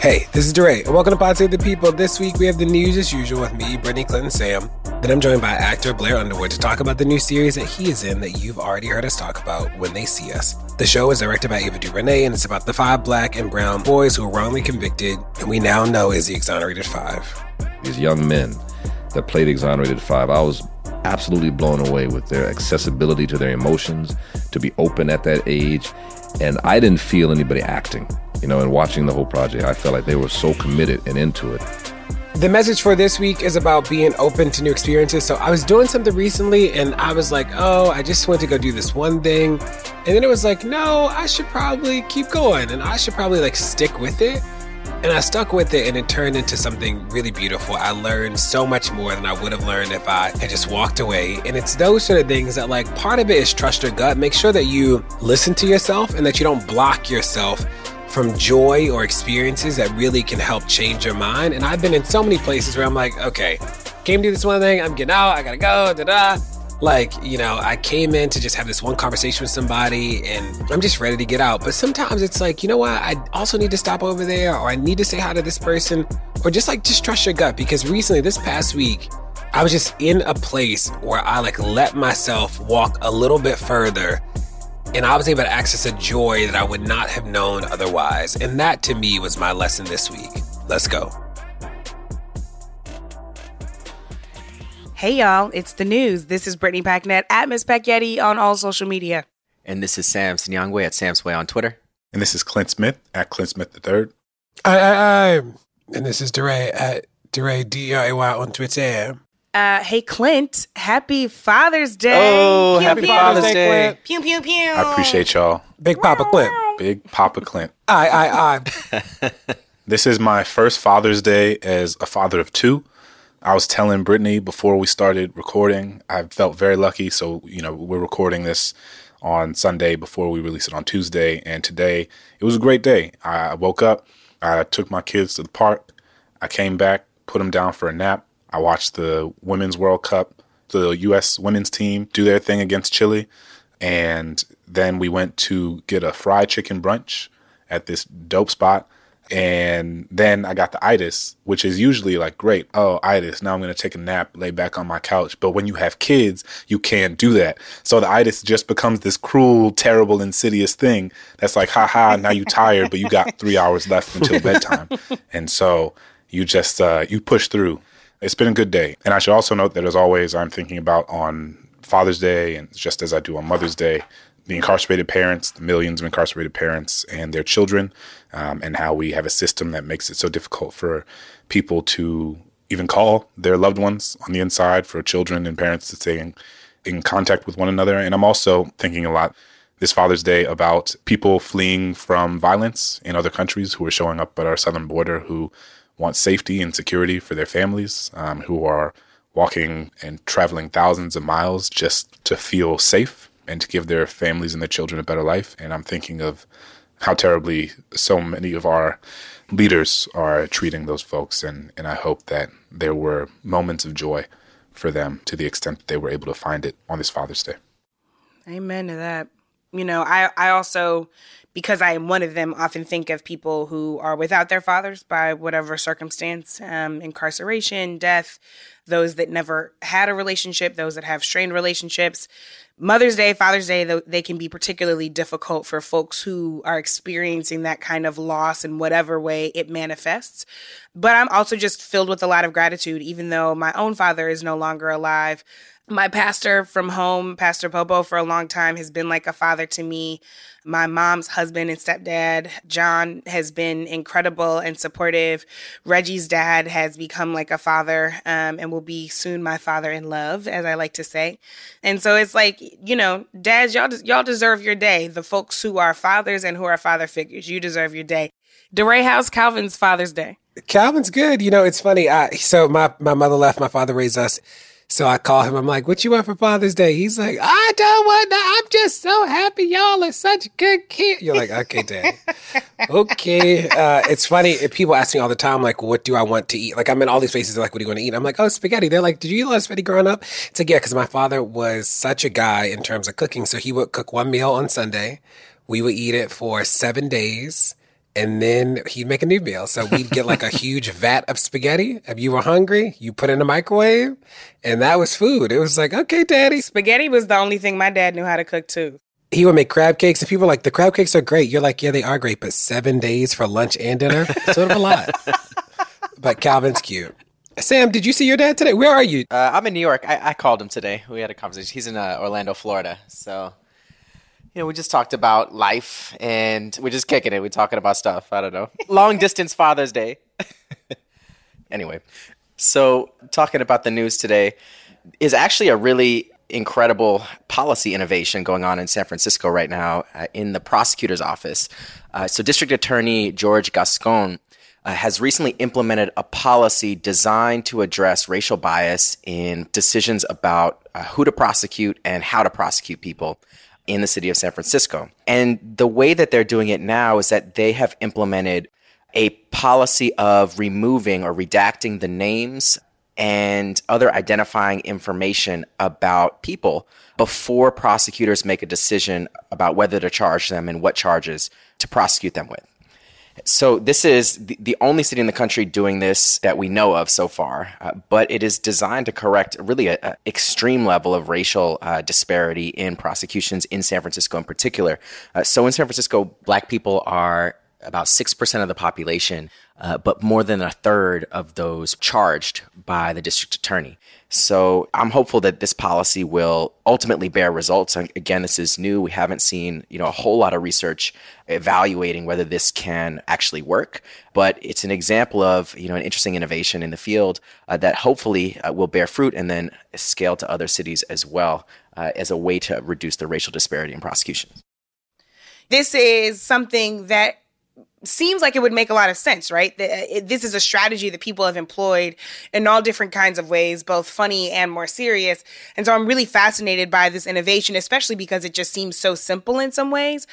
Hey, this is DeRay, and welcome to Pod Save the People. This week we have the news as usual with me, Brittany Clinton Sam. Then I'm joined by actor Blair Underwood to talk about the new series that he is in that you've already heard us talk about, When They See Us. The show is directed by Ava DuVernay, and it's about the five black and brown boys who were wrongly convicted, and we now know is the exonerated five. These young men that played exonerated five, I was absolutely blown away with their accessibility to their emotions, to be open at that age, and I didn't feel anybody acting. You know, and watching the whole project, I felt like they were so committed and into it. The message for this week is about being open to new experiences. So I was doing something recently and I was like, oh, I just went to go do this one thing. And then it was like, no, I should probably keep going and I should probably like stick with it. And I stuck with it and it turned into something really beautiful. I learned so much more than I would have learned if I had just walked away. And it's those sort of things that, like, part of it is trust your gut. Make sure that you listen to yourself and that you don't block yourself from joy or experiences that really can help change your mind. And I've been in so many places where I'm like, okay, came to do this one thing, I'm getting out, I gotta go, da da. Like, you know, I came in to just have this one conversation with somebody and I'm just ready to get out. But sometimes it's like, you know what? I also need to stop over there or I need to say hi to this person or just like, just trust your gut. Because recently, this past week, I was just in a place where I like let myself walk a little bit further and I was able to access a joy that I would not have known otherwise. And that to me was my lesson this week. Let's go. Hey y'all, it's the news. This is Brittany Packnett at Miss Packyetti on all social media. And this is Sam Sinyangwe at Sam's Way on Twitter. And this is Clint Smith at Clint Smith III. I, I, I, and this is DeRay at DeRay D-R-A-Y on Twitter. Uh, hey Clint, happy Father's Day. Oh, pew, happy pew. Father's Day. Pew, pew, pew. I appreciate y'all. Big Papa Clint. Big Papa Clint. I, I, I. this is my first Father's Day as a father of two. I was telling Brittany before we started recording, I felt very lucky. So, you know, we're recording this on Sunday before we release it on Tuesday. And today, it was a great day. I woke up, I took my kids to the park, I came back, put them down for a nap. I watched the Women's World Cup, the U.S. women's team do their thing against Chile. And then we went to get a fried chicken brunch at this dope spot. And then I got the itis, which is usually like, great, oh, itis. Now I'm going to take a nap, lay back on my couch. But when you have kids, you can't do that. So the itis just becomes this cruel, terrible, insidious thing that's like, haha, now you're tired, but you got three hours left until bedtime. And so you just, uh, you push through it's been a good day. And I should also note that, as always, I'm thinking about on Father's Day and just as I do on Mother's Day, the incarcerated parents, the millions of incarcerated parents and their children, um, and how we have a system that makes it so difficult for people to even call their loved ones on the inside, for children and parents to stay in, in contact with one another. And I'm also thinking a lot this Father's Day about people fleeing from violence in other countries who are showing up at our southern border who want safety and security for their families, um, who are walking and traveling thousands of miles just to feel safe and to give their families and their children a better life. And I'm thinking of how terribly so many of our leaders are treating those folks. And, and I hope that there were moments of joy for them to the extent that they were able to find it on this Father's Day. Amen to that. You know, I, I also because I am one of them, often think of people who are without their fathers by whatever circumstance, um, incarceration, death, those that never had a relationship, those that have strained relationships. Mother's Day, Father's Day, they can be particularly difficult for folks who are experiencing that kind of loss in whatever way it manifests. But I'm also just filled with a lot of gratitude, even though my own father is no longer alive. My pastor from home, Pastor Popo, for a long time has been like a father to me. My mom's husband and stepdad, John, has been incredible and supportive. Reggie's dad has become like a father um, and will be soon my father in love, as I like to say. And so it's like, you know, dads, y'all, y'all deserve your day. The folks who are fathers and who are father figures, you deserve your day. DeRay, how's Calvin's Father's Day? Calvin's good. You know, it's funny. I, so my, my mother left, my father raised us so I call him. I'm like, "What you want for Father's Day?" He's like, "I don't want. That. I'm just so happy y'all are such good kids." You're like, "Okay, Dad. okay." Uh, it's funny. People ask me all the time, like, "What do I want to eat?" Like, I'm in all these places. They're like, "What do you want to eat?" I'm like, "Oh, spaghetti." They're like, "Did you eat a lot of spaghetti growing up?" It's like, yeah, because my father was such a guy in terms of cooking. So he would cook one meal on Sunday. We would eat it for seven days and then he'd make a new meal. So we'd get like a huge vat of spaghetti. If you were hungry, you put in the microwave, and that was food. It was like, okay, daddy. Spaghetti was the only thing my dad knew how to cook too. He would make crab cakes, and people were like, the crab cakes are great. You're like, yeah, they are great, but seven days for lunch and dinner, sort of a lot. but Calvin's cute. Sam, did you see your dad today? Where are you? Uh, I'm in New York. I, I, called him today. We had a conversation. He's in uh, Orlando, Florida. So you know, we just talked about life and we're just kicking it. We're talking about stuff. I don't know. Long distance Father's Day. anyway, so talking about the news today is actually a really incredible policy innovation going on in San Francisco right now uh, in the prosecutor's office. Uh, so, District Attorney George Gascon uh, has recently implemented a policy designed to address racial bias in decisions about uh, who to prosecute and how to prosecute people in the city of San Francisco. And the way that they're doing it now is that they have implemented a policy of removing or redacting the names and other identifying information about people before prosecutors make a decision about whether to charge them and what charges to prosecute them with. So this is the, only city in the country doing this that we know of so far, uh, but it is designed to correct really an extreme level of racial uh, disparity in prosecutions in San Francisco in particular. Uh, so in San Francisco, black people are about 6% of the population, uh, but more than a third of those charged by the district attorney. So I'm hopeful that this policy will ultimately bear results. And again, this is new. We haven't seen, you know, a whole lot of research evaluating whether this can actually work, but it's an example of, you know, an interesting innovation in the field uh, that hopefully uh, will bear fruit and then scale to other cities as well uh, as a way to reduce the racial disparity in prosecutions. This is something that seems like it would make a lot of sense, right? Uh, this is a strategy that people have employed in all different kinds of ways, both funny and more serious. And so I'm really fascinated by this innovation, especially because it just seems so simple in some ways.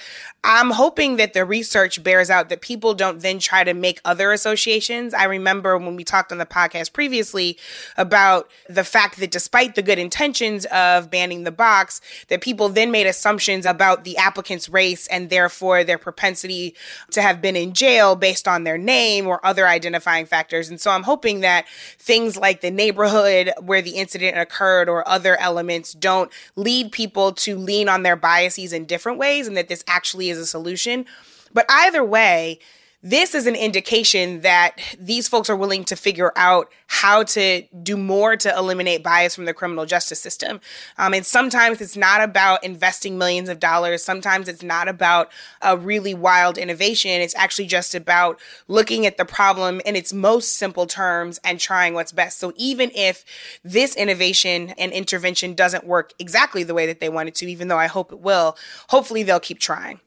I'm hoping that the research bears out that people don't then try to make other associations. I remember when we talked on the podcast previously about the fact that despite the good intentions of banning the box, that people then made assumptions about the applicant's race and therefore their propensity to have been in jail based on their name or other identifying factors. And so I'm hoping that things like the neighborhood where the incident occurred or other elements don't lead people to lean on their biases in different ways and that this actually is a solution. But either way, this is an indication that these folks are willing to figure out how to do more to eliminate bias from the criminal justice system. Um, and sometimes it's not about investing millions of dollars. Sometimes it's not about a really wild innovation. It's actually just about looking at the problem in its most simple terms and trying what's best. So even if this innovation and intervention doesn't work exactly the way that they want it to, even though I hope it will, hopefully they'll keep trying.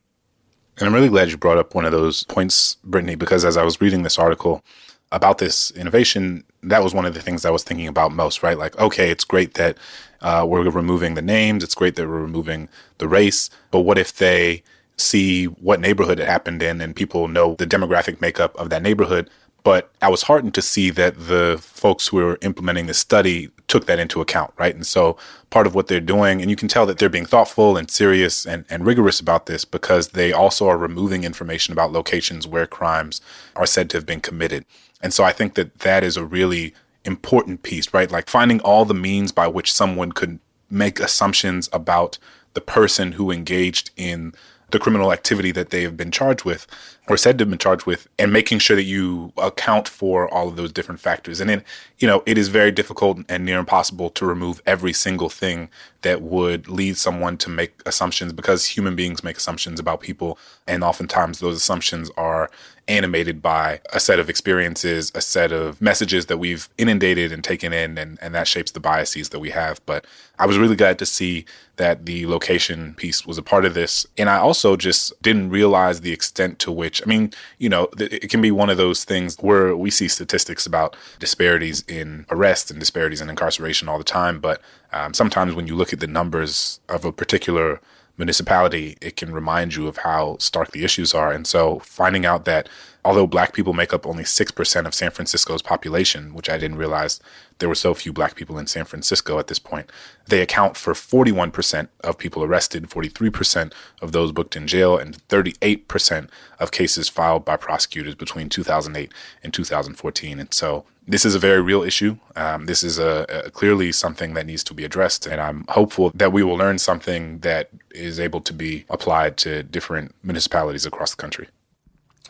And I'm really glad you brought up one of those points, Brittany, because as I was reading this article about this innovation, that was one of the things I was thinking about most, right? Like, okay, it's great that uh, we're removing the names, it's great that we're removing the race, but what if they see what neighborhood it happened in and people know the demographic makeup of that neighborhood? But I was heartened to see that the folks who were implementing this study took that into account, right? And so part of what they're doing, and you can tell that they're being thoughtful and serious and, and rigorous about this because they also are removing information about locations where crimes are said to have been committed. And so I think that that is a really important piece, right? Like finding all the means by which someone could make assumptions about the person who engaged in the criminal activity that they have been charged with or said to have been charged with and making sure that you account for all of those different factors. And then, you know, it is very difficult and near impossible to remove every single thing that would lead someone to make assumptions because human beings make assumptions about people. And oftentimes those assumptions are animated by a set of experiences, a set of messages that we've inundated and taken in, and, and that shapes the biases that we have. But I was really glad to see that the location piece was a part of this. And I also just didn't realize the extent to which, I mean, you know, it can be one of those things where we see statistics about disparities in arrests and disparities in incarceration all the time. But um, sometimes when you look at the numbers of a particular municipality, it can remind you of how stark the issues are. And so finding out that although black people make up only 6% of San Francisco's population, which I didn't realize there were so few black people in San Francisco at this point, they account for 41% of people arrested, 43% of those booked in jail, and 38% of cases filed by prosecutors between 2008 and 2014. And so this is a very real issue. Um, this is a, a, clearly something that needs to be addressed, and I'm hopeful that we will learn something that is able to be applied to different municipalities across the country.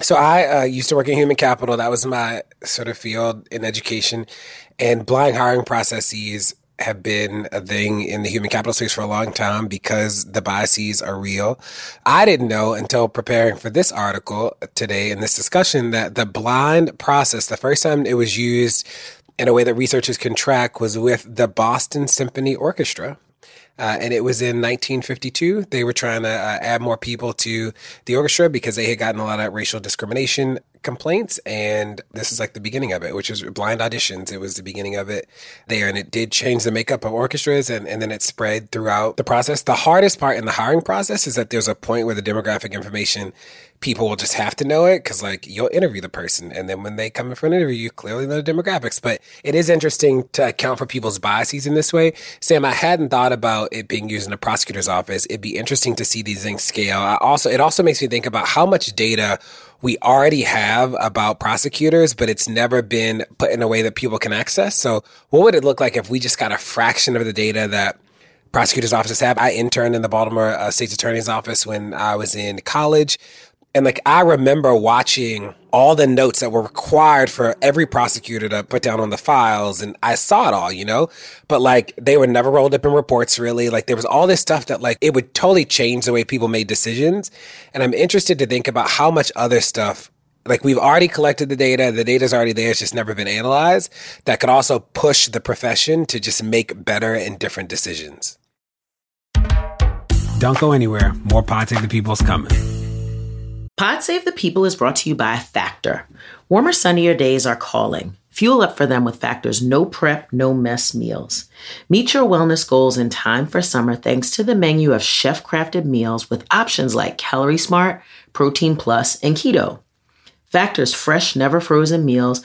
So I uh, used to work in human capital. That was my sort of field in education, and blind hiring processes have been a thing in the human capital space for a long time because the biases are real. I didn't know until preparing for this article today in this discussion that the blind process, the first time it was used in a way that researchers can track was with the Boston Symphony Orchestra. Uh, and it was in 1952. They were trying to uh, add more people to the orchestra because they had gotten a lot of racial discrimination complaints. And this is like the beginning of it, which was blind auditions. It was the beginning of it there. And it did change the makeup of orchestras and, and then it spread throughout the process. The hardest part in the hiring process is that there's a point where the demographic information people will just have to know it because like you'll interview the person and then when they come in for an interview you clearly know the demographics but it is interesting to account for people's biases in this way sam i hadn't thought about it being used in a prosecutor's office it'd be interesting to see these things scale I also it also makes me think about how much data we already have about prosecutors, but it's never been put in a way that people can access. So what would it look like if we just got a fraction of the data that prosecutors' offices have? I interned in the Baltimore uh, State's Attorney's Office when I was in college. And like I remember watching all the notes that were required for every prosecutor to put down on the files and I saw it all, you know? But like they were never rolled up in reports really. Like there was all this stuff that like it would totally change the way people made decisions. And I'm interested to think about how much other stuff like we've already collected the data, the data's already there, it's just never been analyzed. That could also push the profession to just make better and different decisions. Don't go anywhere. More Pod Save the People's coming. Pod Save the People is brought to you by Factor. Warmer, sunnier days are calling. Fuel up for them with Factor's no prep, no mess meals. Meet your wellness goals in time for summer thanks to the menu of chef crafted meals with options like Calorie Smart, Protein Plus, and Keto. Factor's fresh, never frozen meals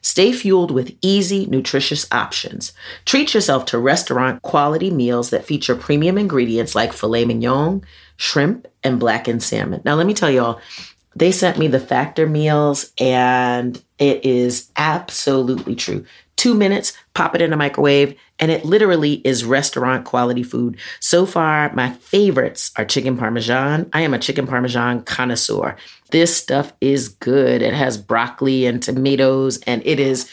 Stay fueled with easy, nutritious options. Treat yourself to restaurant quality meals that feature premium ingredients like filet mignon, shrimp, and blackened salmon. Now, let me tell y'all, they sent me the factor meals, and it is absolutely true. Two minutes, pop it in a microwave, and it literally is restaurant quality food. So far, my favorites are chicken parmesan. I am a chicken parmesan connoisseur. This stuff is good. It has broccoli and tomatoes, and it is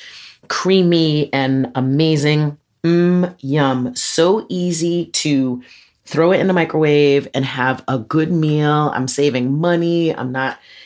creamy and amazing. Mmm, yum. So easy to throw it in the microwave and have a good meal. I'm saving money. I'm not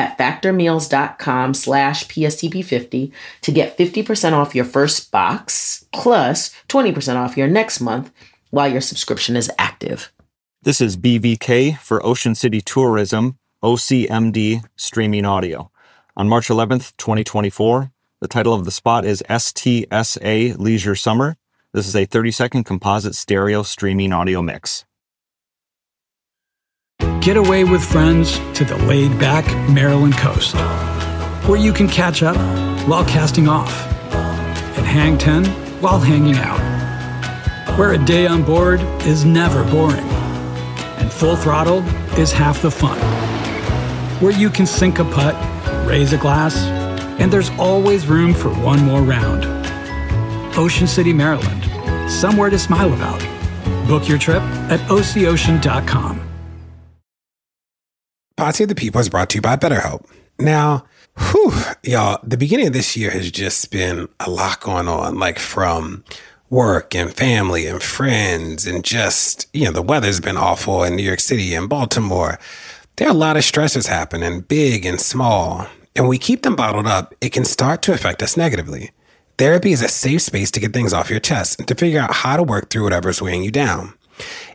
at factormeals.com slash PSTP50 to get 50% off your first box plus 20% off your next month while your subscription is active. This is BVK for Ocean City Tourism, OCMD Streaming Audio. On March 11th, 2024, the title of the spot is STSA Leisure Summer. This is a 30 second composite stereo streaming audio mix. Get away with friends to the laid back Maryland coast, where you can catch up while casting off, and hang 10 while hanging out, where a day on board is never boring, and full throttle is half the fun, where you can sink a putt, raise a glass, and there's always room for one more round. Ocean City, Maryland, somewhere to smile about. Book your trip at OCOcean.com. Pod Save the People is brought to you by BetterHelp. Now, whew, y'all, the beginning of this year has just been a lot going on, like from work and family and friends, and just, you know, the weather's been awful in New York City and Baltimore. There are a lot of stresses happening, big and small. And we keep them bottled up, it can start to affect us negatively. Therapy is a safe space to get things off your chest and to figure out how to work through whatever's weighing you down.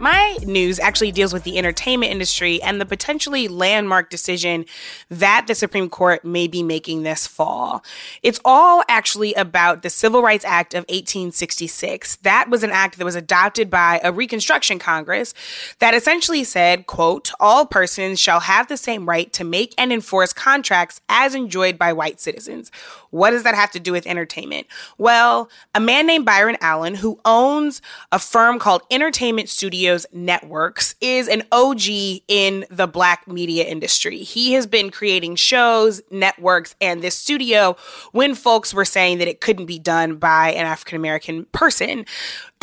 My news actually deals with the entertainment industry and the potentially landmark decision that the Supreme Court may be making this fall. It's all actually about the Civil Rights Act of 1866. That was an act that was adopted by a Reconstruction Congress that essentially said, quote, all persons shall have the same right to make and enforce contracts as enjoyed by white citizens. What does that have to do with entertainment? Well, a man named Byron Allen, who owns a firm called Entertainment Studios Networks, is an OG in the black media industry. He has been creating shows, networks, and this studio when folks were saying that it couldn't be done by an African American person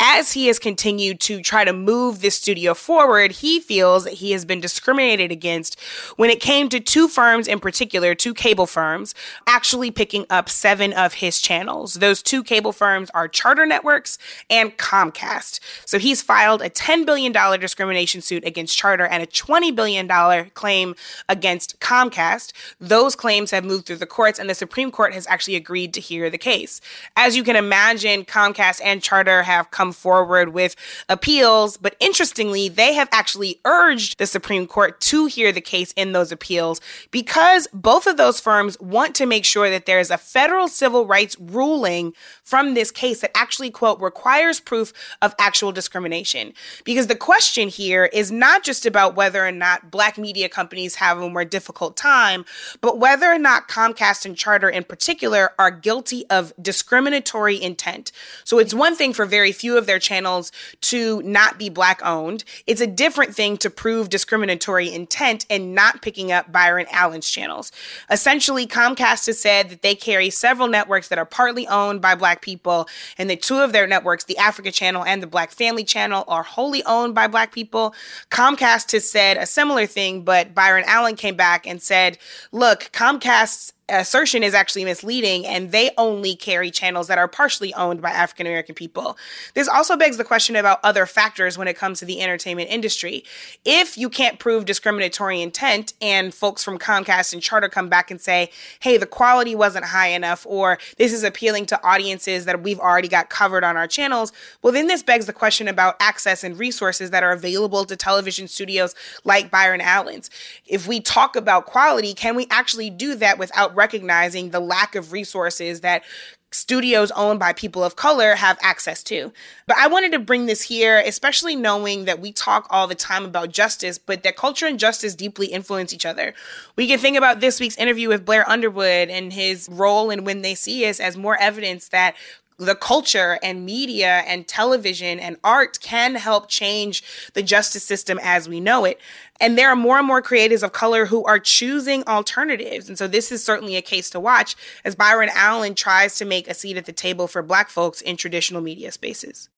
as he has continued to try to move this studio forward, he feels that he has been discriminated against when it came to two firms in particular, two cable firms, actually picking up seven of his channels. Those two cable firms are Charter Networks and Comcast. So he's filed a $10 billion discrimination suit against Charter and a $20 billion claim against Comcast. Those claims have moved through the courts, and the Supreme Court has actually agreed to hear the case. As you can imagine, Comcast and Charter have come come forward with appeals. But interestingly, they have actually urged the Supreme Court to hear the case in those appeals because both of those firms want to make sure that there is a federal civil rights ruling from this case that actually, quote, requires proof of actual discrimination. Because the question here is not just about whether or not black media companies have a more difficult time, but whether or not Comcast and Charter in particular are guilty of discriminatory intent. So it's one thing for very few of their channels to not be black owned. It's a different thing to prove discriminatory intent and not picking up Byron Allen's channels. Essentially, Comcast has said that they carry several networks that are partly owned by black people, and the two of their networks, the Africa Channel and the Black Family Channel, are wholly owned by black people. Comcast has said a similar thing, but Byron Allen came back and said, look, Comcast's assertion is actually misleading and they only carry channels that are partially owned by African American people. This also begs the question about other factors when it comes to the entertainment industry. If you can't prove discriminatory intent and folks from Comcast and Charter come back and say, hey, the quality wasn't high enough or this is appealing to audiences that we've already got covered on our channels, well, then this begs the question about access and resources that are available to television studios like Byron Allen's. If we talk about quality, can we actually do that without recognizing the lack of resources that studios owned by people of color have access to. But I wanted to bring this here, especially knowing that we talk all the time about justice, but that culture and justice deeply influence each other. We can think about this week's interview with Blair Underwood and his role in When They See Us as more evidence that the culture and media and television and art can help change the justice system as we know it. And there are more and more creators of color who are choosing alternatives. And so this is certainly a case to watch as Byron Allen tries to make a seat at the table for black folks in traditional media spaces.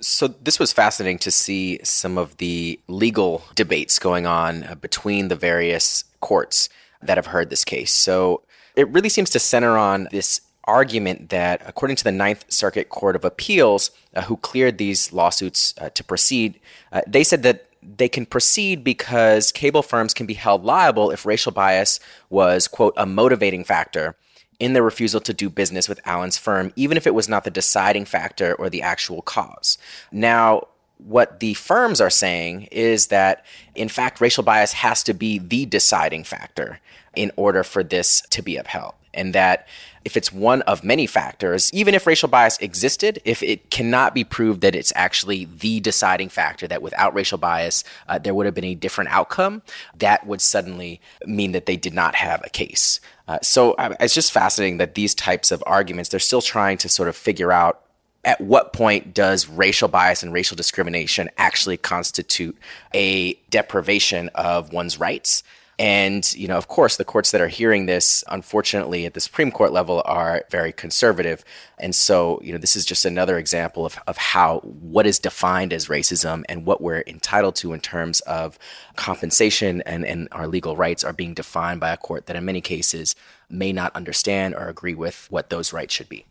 So, this was fascinating to see some of the legal debates going on uh, between the various courts that have heard this case. So, it really seems to center on this argument that, according to the Ninth Circuit Court of Appeals, uh, who cleared these lawsuits uh, to proceed, uh, they said that they can proceed because cable firms can be held liable if racial bias was, quote, a motivating factor in the refusal to do business with Allen's firm, even if it was not the deciding factor or the actual cause. Now, what the firms are saying is that, in fact, racial bias has to be the deciding factor in order for this to be upheld. And that if it's one of many factors, even if racial bias existed, if it cannot be proved that it's actually the deciding factor, that without racial bias, uh, there would have been a different outcome, that would suddenly mean that they did not have a case. Uh, so uh, it's just fascinating that these types of arguments, they're still trying to sort of figure out at what point does racial bias and racial discrimination actually constitute a deprivation of one's rights? And, you know, of course, the courts that are hearing this, unfortunately, at the Supreme Court level, are very conservative. And so, you know, this is just another example of, of how what is defined as racism and what we're entitled to in terms of compensation and, and our legal rights are being defined by a court that, in many cases, may not understand or agree with what those rights should be.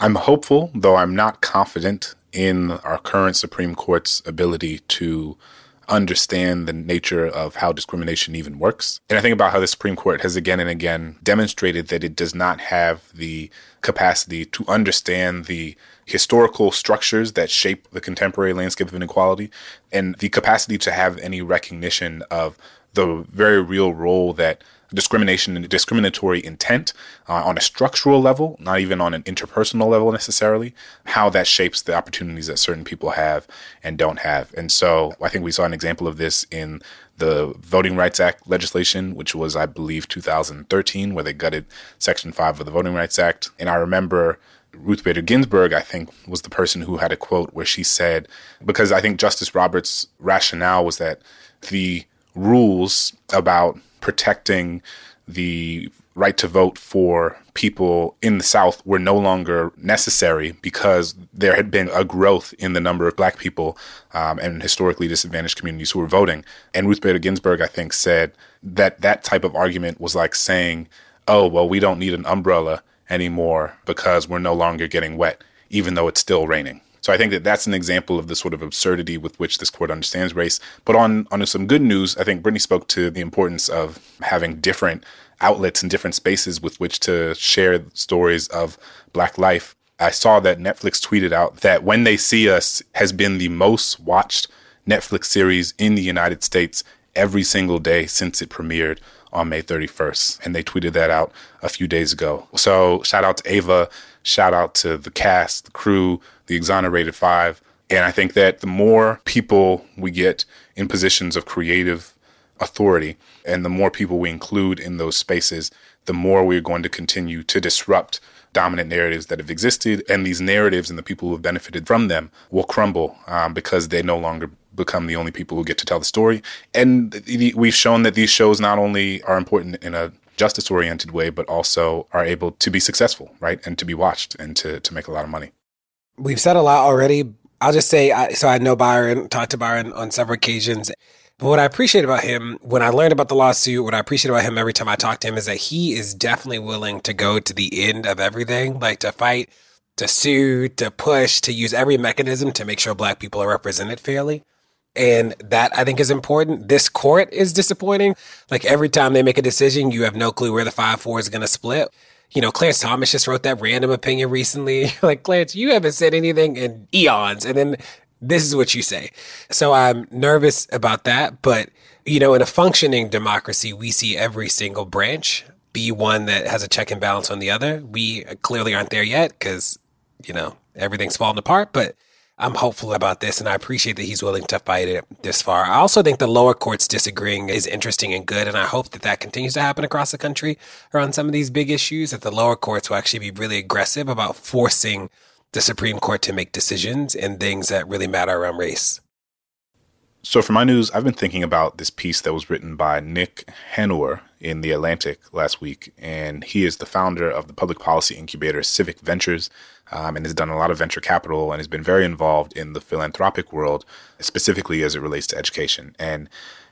I'm hopeful, though I'm not confident in our current Supreme Court's ability to understand the nature of how discrimination even works. And I think about how the Supreme Court has again and again demonstrated that it does not have the capacity to understand the historical structures that shape the contemporary landscape of inequality and the capacity to have any recognition of the very real role that discrimination and discriminatory intent uh, on a structural level, not even on an interpersonal level necessarily, how that shapes the opportunities that certain people have and don't have. And so I think we saw an example of this in the Voting Rights Act legislation, which was, I believe, 2013, where they gutted Section 5 of the Voting Rights Act. And I remember Ruth Bader Ginsburg, I think, was the person who had a quote where she said, because I think Justice Roberts' rationale was that the rules about protecting the right to vote for people in the South were no longer necessary because there had been a growth in the number of black people um, and historically disadvantaged communities who were voting. And Ruth Bader Ginsburg, I think, said that that type of argument was like saying, oh, well, we don't need an umbrella anymore because we're no longer getting wet, even though it's still raining. So I think that that's an example of the sort of absurdity with which this court understands race. But on on some good news, I think Brittany spoke to the importance of having different outlets and different spaces with which to share stories of Black life. I saw that Netflix tweeted out that When They See Us has been the most watched Netflix series in the United States every single day since it premiered on May 31st. And they tweeted that out a few days ago. So shout out to Ava, shout out to the cast, the crew, the exonerated five. And I think that the more people we get in positions of creative authority and the more people we include in those spaces, the more we're going to continue to disrupt dominant narratives that have existed. And these narratives and the people who have benefited from them will crumble um, because they no longer become the only people who get to tell the story. And we've shown that these shows not only are important in a justice oriented way, but also are able to be successful, right? And to be watched and to, to make a lot of money. We've said a lot already. I'll just say, I, so I know Byron, talked to Byron on several occasions. But what I appreciate about him, when I learned about the lawsuit, what I appreciate about him every time I talk to him is that he is definitely willing to go to the end of everything, like to fight, to sue, to push, to use every mechanism to make sure black people are represented fairly. And that I think is important. This court is disappointing. Like every time they make a decision, you have no clue where the 5 4 is going to split you know, Clarence Thomas just wrote that random opinion recently. like, Clarence, you haven't said anything in eons. And then this is what you say. So I'm nervous about that. But, you know, in a functioning democracy, we see every single branch be one that has a check and balance on the other. We clearly aren't there yet because, you know, everything's falling apart. But I'm hopeful about this and I appreciate that he's willing to fight it this far. I also think the lower courts disagreeing is interesting and good. And I hope that that continues to happen across the country around some of these big issues, that the lower courts will actually be really aggressive about forcing the Supreme Court to make decisions in things that really matter around race. So, for my news, I've been thinking about this piece that was written by Nick Hanauer in The Atlantic last week. And he is the founder of the public policy incubator Civic Ventures um, and has done a lot of venture capital and has been very involved in the philanthropic world, specifically as it relates to education. And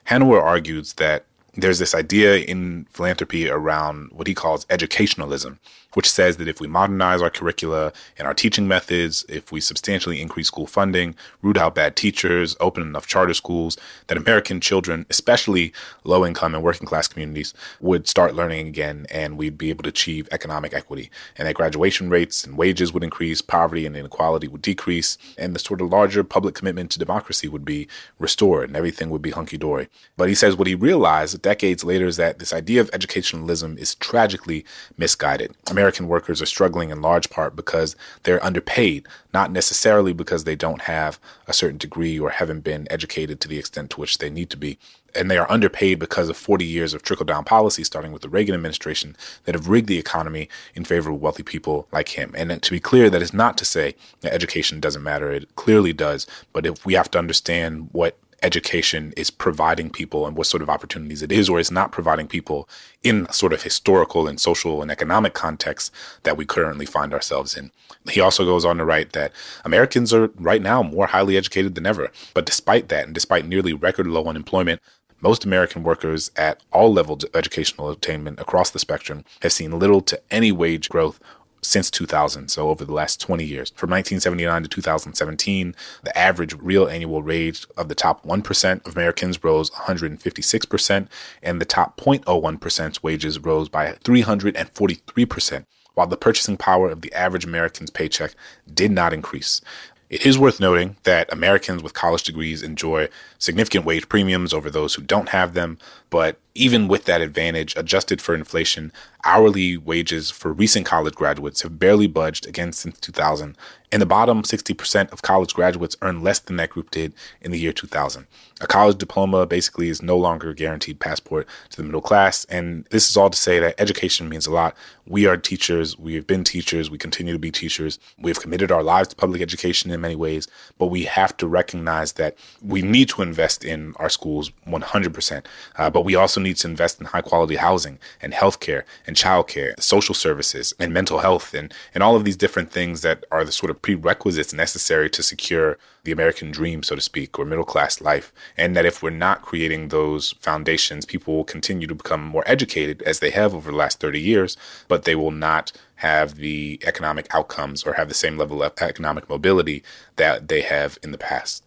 Hanauer argues that there's this idea in philanthropy around what he calls educationalism, which says that if we modernize our curricula and our teaching methods, if we substantially increase school funding, root out bad teachers, open enough charter schools, that American children, especially low income and working class communities, would start learning again and we'd be able to achieve economic equity. And that graduation rates and wages would increase, poverty and inequality would decrease, and the sort of larger public commitment to democracy would be restored and everything would be hunky dory. But he says what he realized decades later is that this idea of educationalism is tragically misguided. American workers are struggling in large part because they're underpaid, not necessarily because they don't have a certain degree or haven't been educated to the extent to which they need to be. And they are underpaid because of 40 years of trickle down policy, starting with the Reagan administration, that have rigged the economy in favor of wealthy people like him. And to be clear, that is not to say that education doesn't matter. It clearly does. But if we have to understand what education is providing people and what sort of opportunities it is or is not providing people in sort of historical and social and economic context that we currently find ourselves in. He also goes on to write that Americans are right now more highly educated than ever. But despite that, and despite nearly record low unemployment, most American workers at all levels of educational attainment across the spectrum have seen little to any wage growth since 2000, so over the last 20 years. From 1979 to 2017, the average real annual wage of the top 1% of Americans rose 156%, and the top 0.01% wages rose by 343%, while the purchasing power of the average American's paycheck did not increase. It is worth noting that Americans with college degrees enjoy significant wage premiums over those who don't have them, but even with that advantage, adjusted for inflation, hourly wages for recent college graduates have barely budged again since 2000. And the bottom 60% of college graduates earn less than that group did in the year 2000. A college diploma basically is no longer a guaranteed passport to the middle class. And this is all to say that education means a lot. We are teachers. We have been teachers. We continue to be teachers. We've committed our lives to public education in many ways, but we have to recognize that we need to invest in our schools 100%. Uh, but we also need to invest in high quality housing and healthcare and childcare, social services and mental health and, and all of these different things that are the sort of prerequisites necessary to secure the American dream, so to speak, or middle class life. And that if we're not creating those foundations, people will continue to become more educated as they have over the last 30 years, but they will not have the economic outcomes or have the same level of economic mobility that they have in the past.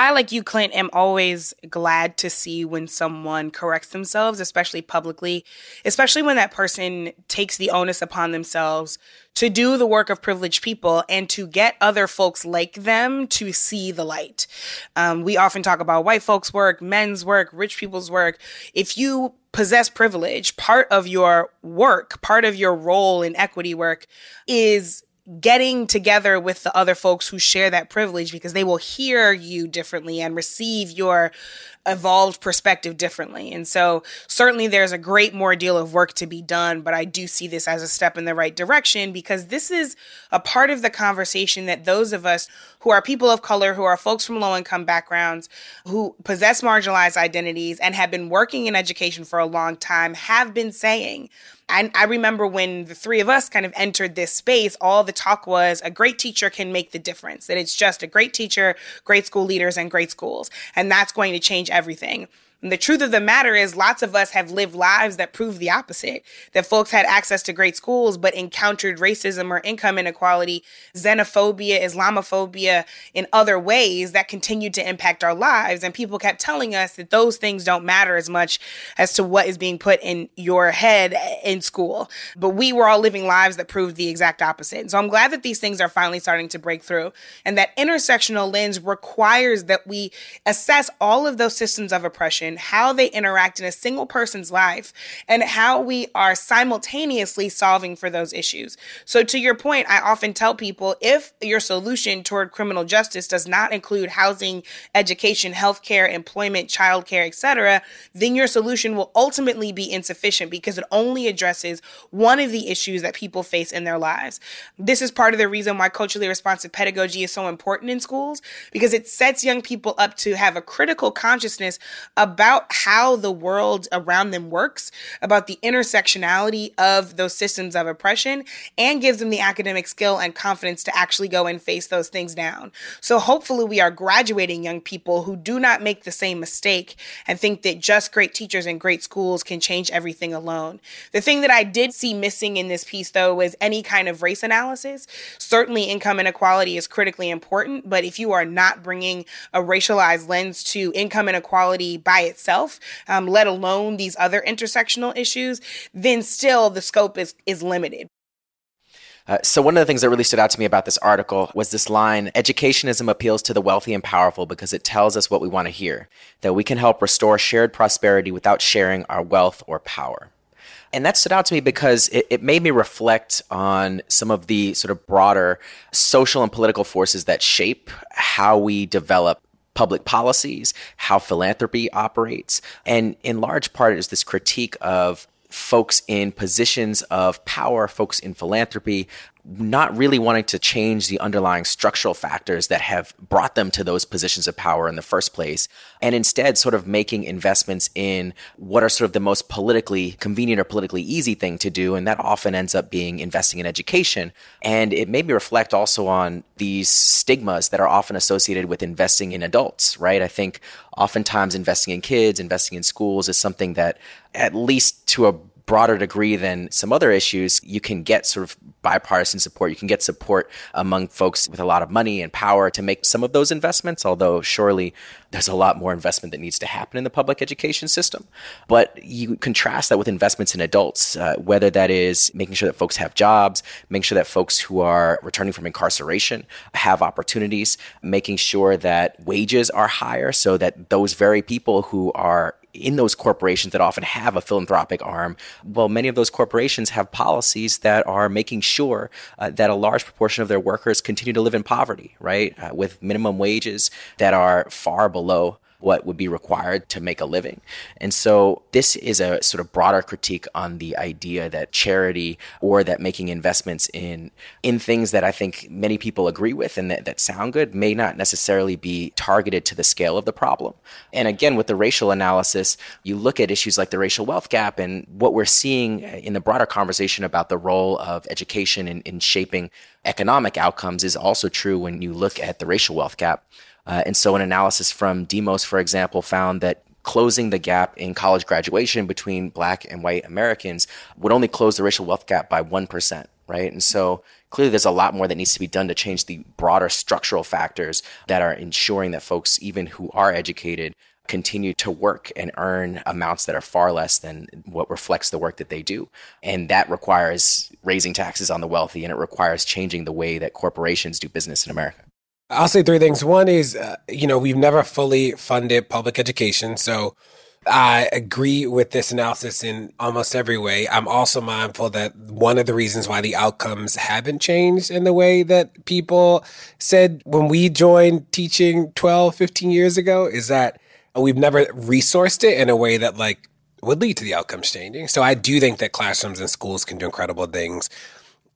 I, like you, Clint, am always glad to see when someone corrects themselves, especially publicly, especially when that person takes the onus upon themselves to do the work of privileged people and to get other folks like them to see the light. Um, we often talk about white folks' work, men's work, rich people's work. If you possess privilege, part of your work, part of your role in equity work is getting together with the other folks who share that privilege because they will hear you differently and receive your evolved perspective differently. And so certainly there's a great more deal of work to be done, but I do see this as a step in the right direction because this is a part of the conversation that those of us who are people of color, who are folks from low income backgrounds, who possess marginalized identities and have been working in education for a long time have been saying I, I remember when the three of us kind of entered this space, all the talk was a great teacher can make the difference, that it's just a great teacher, great school leaders, and great schools. And that's going to change everything. And the truth of the matter is, lots of us have lived lives that prove the opposite. That folks had access to great schools, but encountered racism or income inequality, xenophobia, Islamophobia in other ways that continued to impact our lives. And people kept telling us that those things don't matter as much as to what is being put in your head in school. But we were all living lives that proved the exact opposite. And so I'm glad that these things are finally starting to break through. And that intersectional lens requires that we assess all of those systems of oppression how they interact in a single person's life, and how we are simultaneously solving for those issues. So, to your point, I often tell people if your solution toward criminal justice does not include housing, education, healthcare, employment, childcare, etc., then your solution will ultimately be insufficient because it only addresses one of the issues that people face in their lives. This is part of the reason why culturally responsive pedagogy is so important in schools because it sets young people up to have a critical consciousness about about how the world around them works, about the intersectionality of those systems of oppression, and gives them the academic skill and confidence to actually go and face those things down. So hopefully, we are graduating young people who do not make the same mistake and think that just great teachers and great schools can change everything alone. The thing that I did see missing in this piece, though, was any kind of race analysis. Certainly, income inequality is critically important, but if you are not bringing a racialized lens to income inequality by itself, um, let alone these other intersectional issues, then still the scope is, is limited. Uh, so, one of the things that really stood out to me about this article was this line Educationism appeals to the wealthy and powerful because it tells us what we want to hear, that we can help restore shared prosperity without sharing our wealth or power. And that stood out to me because it, it, made me reflect on some of the sort of broader social and political forces that shape how we develop public policies, how philanthropy operates. And in large part, it is this critique of folks in positions of power, folks in philanthropy, not really wanting to change the underlying structural factors that have brought them to those positions of power in the first place, and instead sort of making investments in what are sort of the most politically convenient or politically easy thing to do. And that often ends up being investing in education. And it made me reflect also on these stigmas that are often associated with investing in adults, right? I think oftentimes investing in kids, investing in schools is something that, at least to a broader degree than some other issues, you can get sort of bipartisan support. You can get support among folks with a lot of money and power to make some of those investments, although surely there's a lot more investment that needs to happen in the public education system. But you contrast that with investments in adults, uh, whether that is making sure that folks have jobs, making sure that folks who are returning from incarceration have opportunities, making sure that wages are higher so that those very people who are in those corporations that often have a philanthropic arm, well, many of those corporations have policies that are making sure uh, that a large proportion of their workers continue to live in poverty, right? Uh, with minimum wages that are far below what would be required to make a living. And so this is a sort of broader critique on the idea that charity or that making investments in in things that I think many people agree with and that, that sound good may not necessarily be targeted to the scale of the problem. And again, with the racial analysis, you look at issues like the racial wealth gap and what we're seeing in the broader conversation about the role of education in, in shaping economic outcomes is also true when you look at the racial wealth gap. Uh, and so, an analysis from Demos, for example, found that closing the gap in college graduation between black and white Americans would only close the racial wealth gap by 1%, right? And so, clearly, there's a lot more that needs to be done to change the broader structural factors that are ensuring that folks, even who are educated, continue to work and earn amounts that are far less than what reflects the work that they do. And that requires raising taxes on the wealthy and it requires changing the way that corporations do business in America. I'll say three things. One is, uh, you know, we've never fully funded public education. So I agree with this analysis in almost every way. I'm also mindful that one of the reasons why the outcomes haven't changed in the way that people said when we joined teaching 12, 15 years ago is that we've never resourced it in a way that like would lead to the outcomes changing. So I do think that classrooms and schools can do incredible things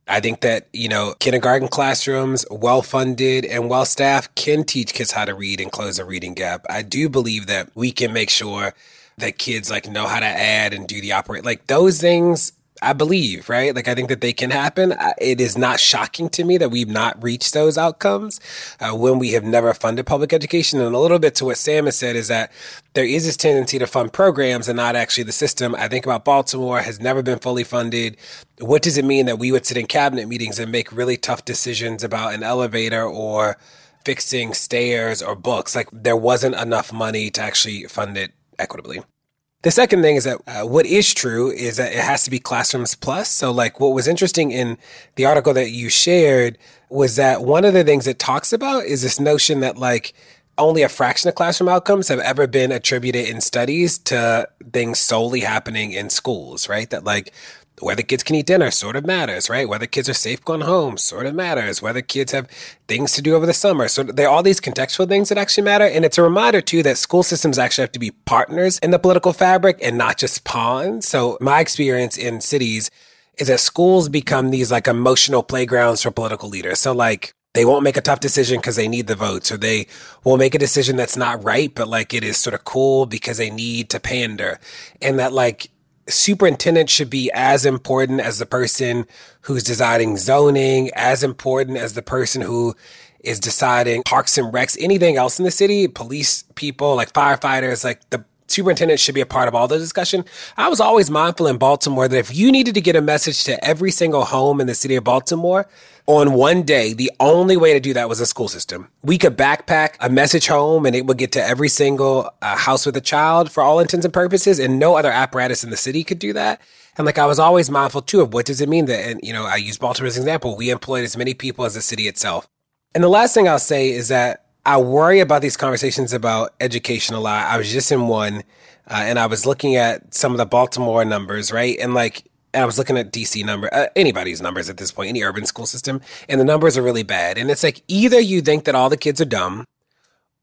I think that, you know, kindergarten classrooms, well funded and well staffed, can teach kids how to read and close a reading gap. I do believe that we can make sure that kids like know how to add and do the operate. Like those things I believe, right? Like, I think that they can happen. It is not shocking to me that we've not reached those outcomes uh, when we have never funded public education. And a little bit to what Sam has said is that there is this tendency to fund programs and not actually the system. I think about Baltimore has never been fully funded. What does it mean that we would sit in cabinet meetings and make really tough decisions about an elevator or fixing stairs or books? Like, there wasn't enough money to actually fund it equitably. The second thing is that uh, what is true is that it has to be classrooms plus. So like what was interesting in the article that you shared was that one of the things it talks about is this notion that like only a fraction of classroom outcomes have ever been attributed in studies to things solely happening in schools, right? That like whether kids can eat dinner sort of matters, right? Whether kids are safe going home sort of matters. Whether kids have things to do over the summer. So there are all these contextual things that actually matter. And it's a reminder too that school systems actually have to be partners in the political fabric and not just pawns. So my experience in cities is that schools become these like emotional playgrounds for political leaders. So like they won't make a tough decision because they need the votes, or they will make a decision that's not right, but like it is sort of cool because they need to pander. And that like superintendent should be as important as the person who's deciding zoning, as important as the person who is deciding parks and recs, anything else in the city, police people, like firefighters, like the superintendent should be a part of all the discussion. I was always mindful in Baltimore that if you needed to get a message to every single home in the city of Baltimore on one day, the only way to do that was a school system. We could backpack a message home and it would get to every single uh, house with a child for all intents and purposes, and no other apparatus in the city could do that. And like I was always mindful too of what does it mean that, and you know, I use Baltimore as an example. We employed as many people as the city itself. And the last thing I'll say is that I worry about these conversations about education a lot. I was just in one, uh, and I was looking at some of the Baltimore numbers, right? And like, I was looking at DC number, uh, anybody's numbers at this point, any urban school system, and the numbers are really bad. And it's like either you think that all the kids are dumb,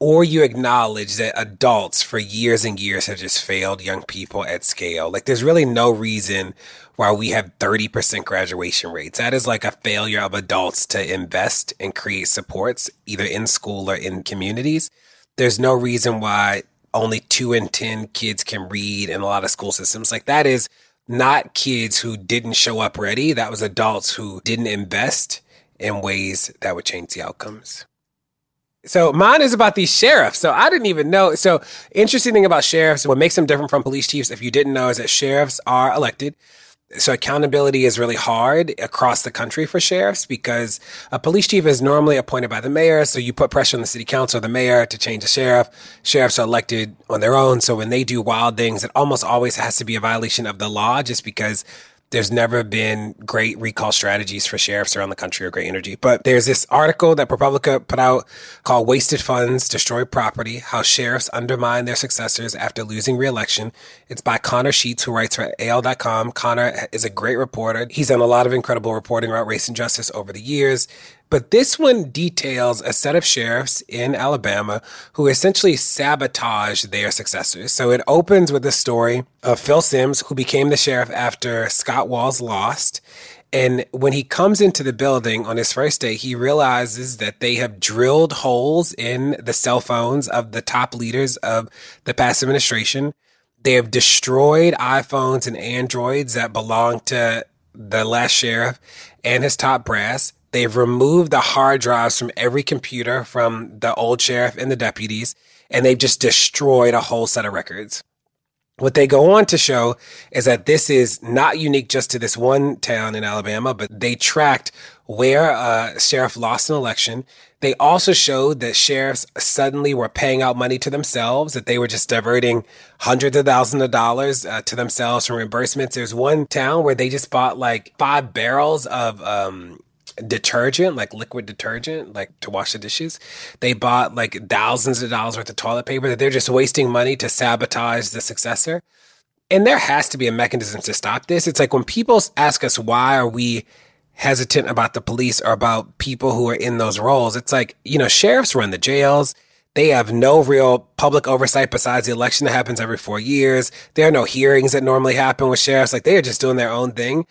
or you acknowledge that adults for years and years have just failed young people at scale. Like there's really no reason why we have 30% graduation rates. That is like a failure of adults to invest and create supports either in school or in communities. There's no reason why only two in 10 kids can read in a lot of school systems. Like that is not kids who didn't show up ready. That was adults who didn't invest in ways that would change the outcomes. So mine is about these sheriffs. So I didn't even know. So interesting thing about sheriffs, what makes them different from police chiefs, if you didn't know, is that sheriffs are elected. So accountability is really hard across the country for sheriffs because a police chief is normally appointed by the mayor. So you put pressure on the city council or the mayor to change the sheriff. Sheriffs are elected on their own. So when they do wild things, it almost always has to be a violation of the law just because there's never been great recall strategies for sheriffs around the country or great energy. But there's this article that ProPublica put out called Wasted Funds Destroy Property How Sheriffs Undermine Their Successors After Losing Reelection. It's by Connor Sheets, who writes for AL.com. Connor is a great reporter. He's done a lot of incredible reporting about race and justice over the years. But this one details a set of sheriffs in Alabama who essentially sabotage their successors. So it opens with the story of Phil Sims, who became the sheriff after Scott Walls lost. And when he comes into the building on his first day, he realizes that they have drilled holes in the cell phones of the top leaders of the past administration. They have destroyed iPhones and Androids that belong to the last sheriff and his top brass. They've removed the hard drives from every computer from the old sheriff and the deputies, and they've just destroyed a whole set of records. What they go on to show is that this is not unique just to this one town in Alabama, but they tracked where a sheriff lost an election. They also showed that sheriffs suddenly were paying out money to themselves, that they were just diverting hundreds of thousands of dollars uh, to themselves from reimbursements. There's one town where they just bought like five barrels of um, detergent, like liquid detergent, like to wash the dishes. They bought like thousands of dollars worth of toilet paper that they're just wasting money to sabotage the successor. And there has to be a mechanism to stop this. It's like when people ask us why are we hesitant about the police or about people who are in those roles, it's like, you know, sheriffs run the jails. They have no real public oversight besides the election that happens every four years. There are no hearings that normally happen with sheriffs. Like they are just doing their own thing.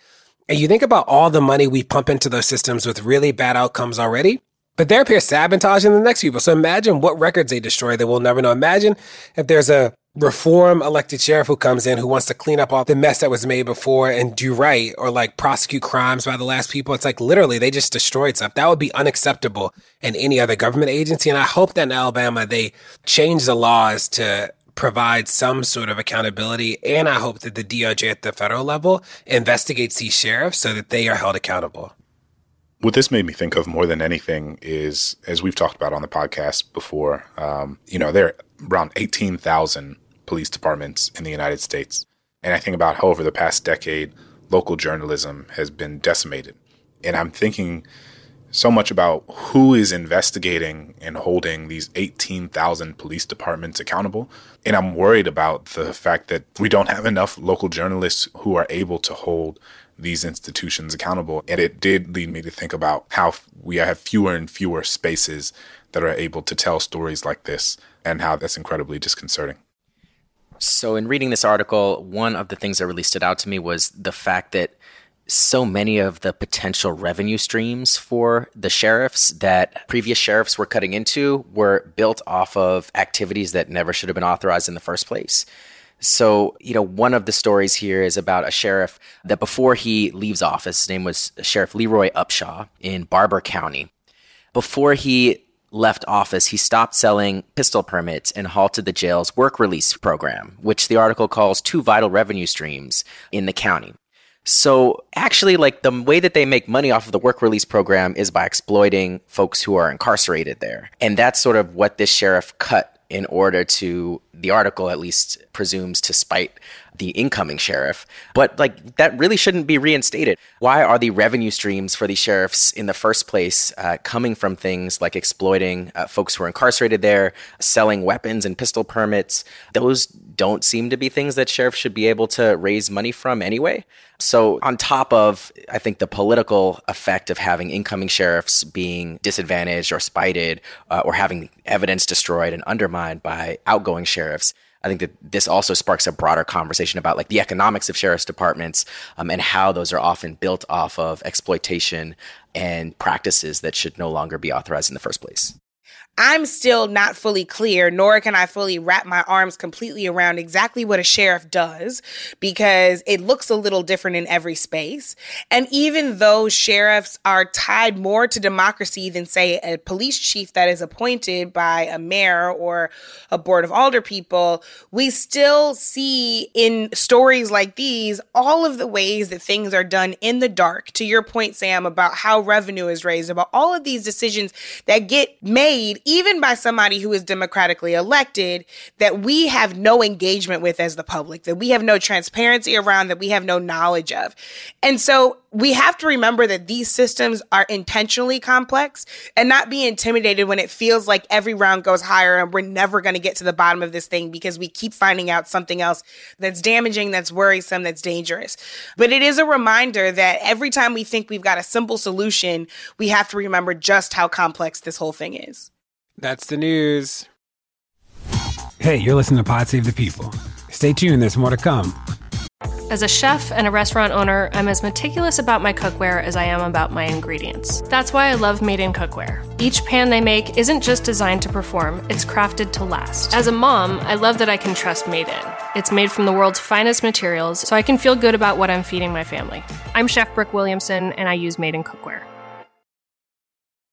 And you think about all the money we pump into those systems with really bad outcomes already, but they're up here sabotaging the next people. So imagine what records they destroy that we'll never know. Imagine if there's a reform elected sheriff who comes in who wants to clean up all the mess that was made before and do right or like prosecute crimes by the last people. It's like literally they just destroyed stuff. That would be unacceptable in any other government agency. And I hope that in Alabama they change the laws to provide some sort of accountability. And I hope that the DOJ at the federal level investigates these sheriffs so that they are held accountable. What this made me think of more than anything is, as we've talked about on the podcast before, um, you know, there are around 18,000 police departments in the United States. And I think about how over the past decade, local journalism has been decimated. And I'm thinking so much about who is investigating and holding these 18,000 police departments accountable. And I'm worried about the fact that we don't have enough local journalists who are able to hold these institutions accountable. And it did lead me to think about how we have fewer and fewer spaces that are able to tell stories like this and how that's incredibly disconcerting. So, in reading this article, one of the things that really stood out to me was the fact that so many of the potential revenue streams for the sheriffs that previous sheriffs were cutting into were built off of activities that never should have been authorized in the first place. So, you know, one of the stories here is about a sheriff that before he leaves office, his name was Sheriff Leroy Upshaw in Barbour County. Before he left office, he stopped selling pistol permits and halted the jail's work release program, which the article calls two vital revenue streams in the county. So actually, like the way that they make money off of the work release program is by exploiting folks who are incarcerated there. And that's sort of what this sheriff cut in order to, the article at least presumes to spite the incoming sheriff. But like that really shouldn't be reinstated. Why are the revenue streams for these sheriffs in the first place uh, coming from things like exploiting uh, folks who are incarcerated there, selling weapons and pistol permits? Those don't seem to be things that sheriffs should be able to raise money from anyway. So, on top of, I think, the political effect of having incoming sheriffs being disadvantaged or spited uh, or having evidence destroyed and undermined by outgoing sheriffs, I think that this also sparks a broader conversation about like the economics of sheriff's departments um, and how those are often built off of exploitation and practices that should no longer be authorized in the first place. I'm still not fully clear, nor can I fully wrap my arms completely around exactly what a sheriff does because it looks a little different in every space. And even though sheriffs are tied more to democracy than, say, a police chief that is appointed by a mayor or a board of alder people, we still see in stories like these all of the ways that things are done in the dark. To your point, Sam, about how revenue is raised, about all of these decisions that get made even by somebody who is democratically elected, that we have no engagement with as the public, that we have no transparency around, that we have no knowledge of. And so we have to remember that these systems are intentionally complex and not be intimidated when it feels like every round goes higher and we're never going to get to the bottom of this thing because we keep finding out something else that's damaging, that's worrisome, that's dangerous. But it is a reminder that every time we think we've got a simple solution, we have to remember just how complex this whole thing is. That's the news. Hey, you're listening to Pod Save the People. Stay tuned, there's more to come. As a chef and a restaurant owner, I'm as meticulous about my cookware as I am about my ingredients. That's why I love Made in Cookware. Each pan they make isn't just designed to perform, it's crafted to last. As a mom, I love that I can trust Made in. It's made from the world's finest materials, so I can feel good about what I'm feeding my family. I'm Chef Brooke Williamson, and I use Made in Cookware.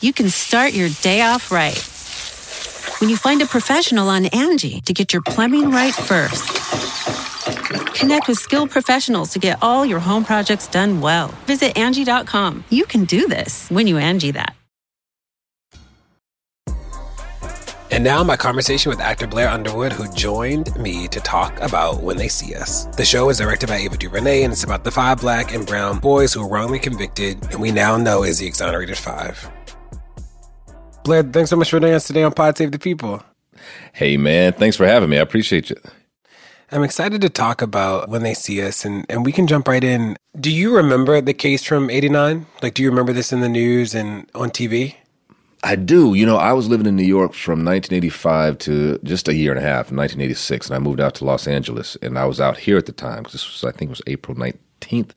You can start your day off right when you find a professional on Angi to get your plumbing right first. Connect with skilled professionals to get all your home projects done well. Visit Angi.com. You can do this when you Angi that. And now, my conversation with actor Blair Underwood, who joined me to talk about When They See Us. The show is directed by Ava DuVernay, and it's about the five black and brown boys who were wrongly convicted, and we now know is the exonerated five. Blair, thanks so much for joining us today on Pod Save the People. Hey, man. Thanks for having me. I appreciate you. I'm excited to talk about when they see us, and, and we can jump right in. Do you remember the case from 89? Like, do you remember this in the news and on TV? I do. You know, I was living in New York from 1985 to just a year and a half, 1986, and I moved out to Los Angeles, and I was out here at the time this was, I think, it was April 19th,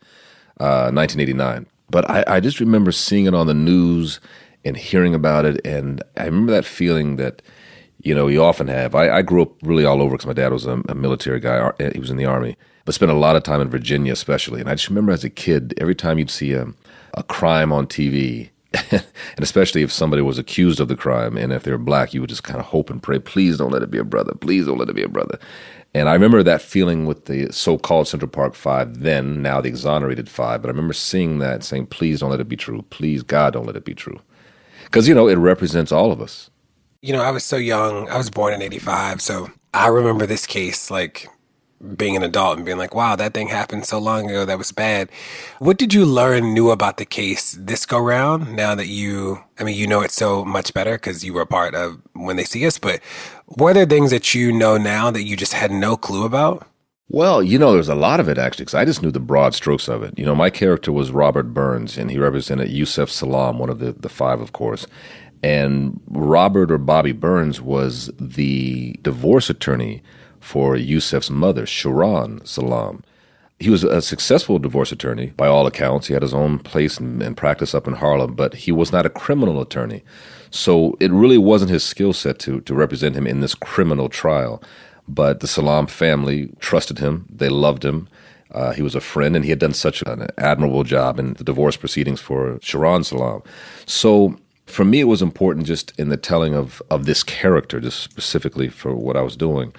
uh, 1989. But I, I just remember seeing it on the news and hearing about it, and I remember that feeling that you know you often have. I, I grew up really all over because my dad was a, a military guy; he was in the army, but spent a lot of time in Virginia, especially. And I just remember as a kid, every time you'd see a, a crime on TV, and especially if somebody was accused of the crime and if they were black, you would just kind of hope and pray, please don't let it be a brother. Please don't let it be a brother. And I remember that feeling with the so called Central Park Five, then, now the exonerated five. But I remember seeing that, saying, please don't let it be true. Please, God, don't let it be true. Because, you know, it represents all of us. You know, I was so young. I was born in 85. So I remember this case like being an adult and being like, wow, that thing happened so long ago. That was bad. What did you learn new about the case this go round now that you, I mean, you know it so much better because you were a part of when they see us, but were there things that you know now that you just had no clue about? Well, you know, there's a lot of it actually, because I just knew the broad strokes of it. You know, my character was Robert Burns, and he represented Yusef Salaam, one of the, the five, of course. And Robert or Bobby Burns was the divorce attorney for Yusef's mother, Sharon Salaam. He was a successful divorce attorney by all accounts. He had his own place and, and practice up in Harlem, but he was not a criminal attorney. So it really wasn't his skill set to, to represent him in this criminal trial. But the Salaam family trusted him, they loved him. Uh, he was a friend, and he had done such an admirable job in the divorce proceedings for Sharon Salaam. So for me, it was important just in the telling of, of this character, just specifically for what I was doing,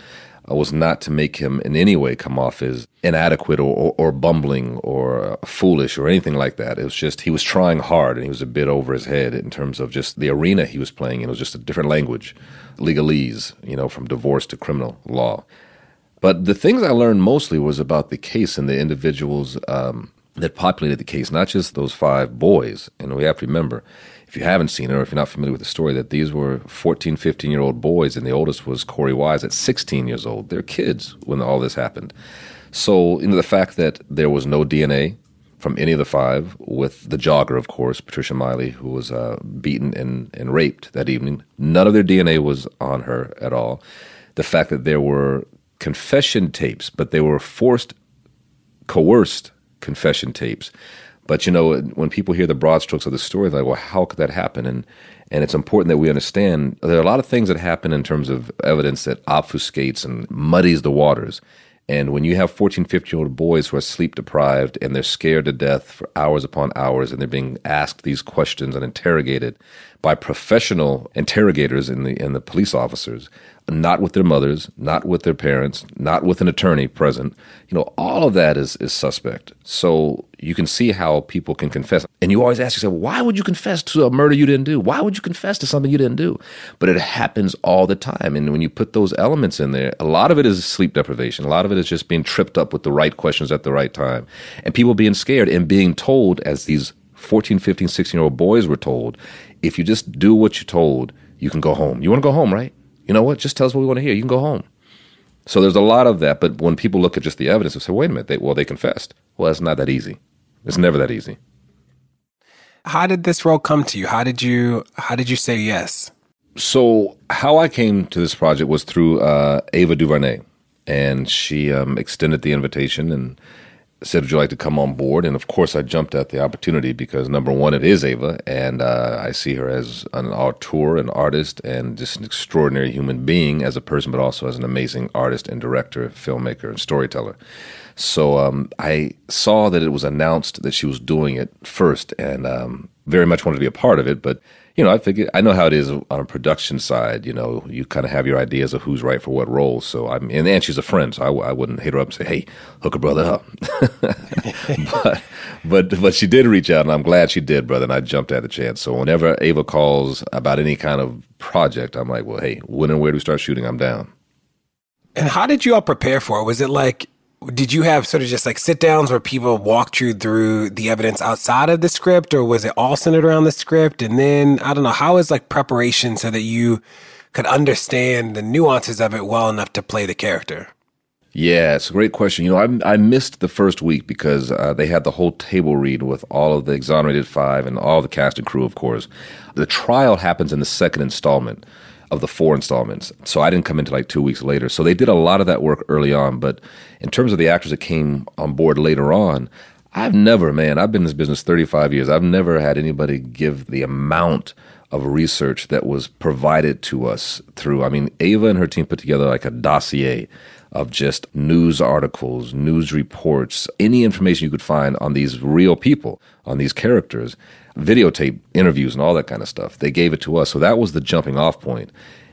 uh, was not to make him in any way come off as inadequate or, or, or, bumbling or foolish or anything like that. It was just he was trying hard and he was a bit over his head in terms of just the arena he was playing in. It was just a different language, legalese, you know, from divorce to criminal law. But the things I learned mostly was about the case and the individuals um, that populated the case, not just those five boys. And we have to remember if you haven't seen it or if you're not familiar with the story, that these were 14, 15 year old boys, and the oldest was Korey Wise at 16 years old. They're kids when all this happened. So, you know, the fact that there was no DNA from any of the five, with the jogger, of course, Patricia Meili, who was uh, beaten and, and raped that evening, none of their DNA was on her at all. The fact that there were confession tapes, but they were forced, coerced confession tapes but you know, when people hear the broad strokes of the story, they're like, "Well, how could that happen?" And and it's important that we understand there are a lot of things that happen in terms of evidence that obfuscates and muddies the waters. And when you have 14, 15 year old boys who are sleep deprived and they're scared to death for hours upon hours and they're being asked these questions and interrogated by professional interrogators in the, in the police officers, not with their mothers, not with their parents, not with an attorney present. You know, all of that is, is suspect. So you can see how people can confess. And you always ask yourself, why would you confess to a murder you didn't do? Why would you confess to something you didn't do? But it happens all the time. And when you put those elements in there, a lot of it is sleep deprivation. A lot of it is just being tripped up with the right questions at the right time. And people being scared and being told, as these 14, 15, 16 year old boys were told, if you just do what you're told, you can go home. You want to go home, right? You know what? Just tell us what we want to hear. You can go home. So there's a lot of that. But when people look at just the evidence, they say, wait a minute, they, well, they confessed. Well, it's not that easy. It's never that easy. How did this role come to you? How did you how did you say yes? So how I came to this project was through uh, Ava DuVernay, and she um, extended the invitation and said, "Would you like to come on board?" And of course, I jumped at the opportunity because number one, it is Ava, and uh, I see her as an auteur, an artist, and just an extraordinary human being as a person, but also as an amazing artist and director, filmmaker, and storyteller. So um, I saw that it was announced that she was doing it first, and um, very much wanted to be a part of it, but you know, I figured I know how it is on a production side. You know, you kind of have your ideas of who's right for what role. So I'm, and, and she's a friend, so I, I wouldn't hit her up and say, "Hey, hook a brother up." but, but, but she did reach out, and I'm glad she did, brother. And I jumped at the chance. So whenever Ava calls about any kind of project, I'm like, "Well, hey, when and where do we start shooting? I'm down." And how did you all prepare for it? Was it like did you have sort of just like sit downs where people walked you through the evidence outside of the script or was it all centered around the script and then i don't know how is like preparation so that you could understand the nuances of it well enough to play the character yeah, it's a great question. You know, I, I missed the first week because uh, they had the whole table read with all of the exonerated five and all the cast and crew, of course. The trial happens in the second installment of the four installments. So I didn't come into like two weeks later. So they did a lot of that work early on. But in terms of the actors that came on board later on, I've never, man, I've been in this business 35 years. I've never had anybody give the amount of research that was provided to us through. I mean, Ava and her team put together like a dossier of just news articles, news reports, any information you could find on these real people, on these characters videotape interviews and all that kind of stuff. They gave it to us. So that was the jumping off point.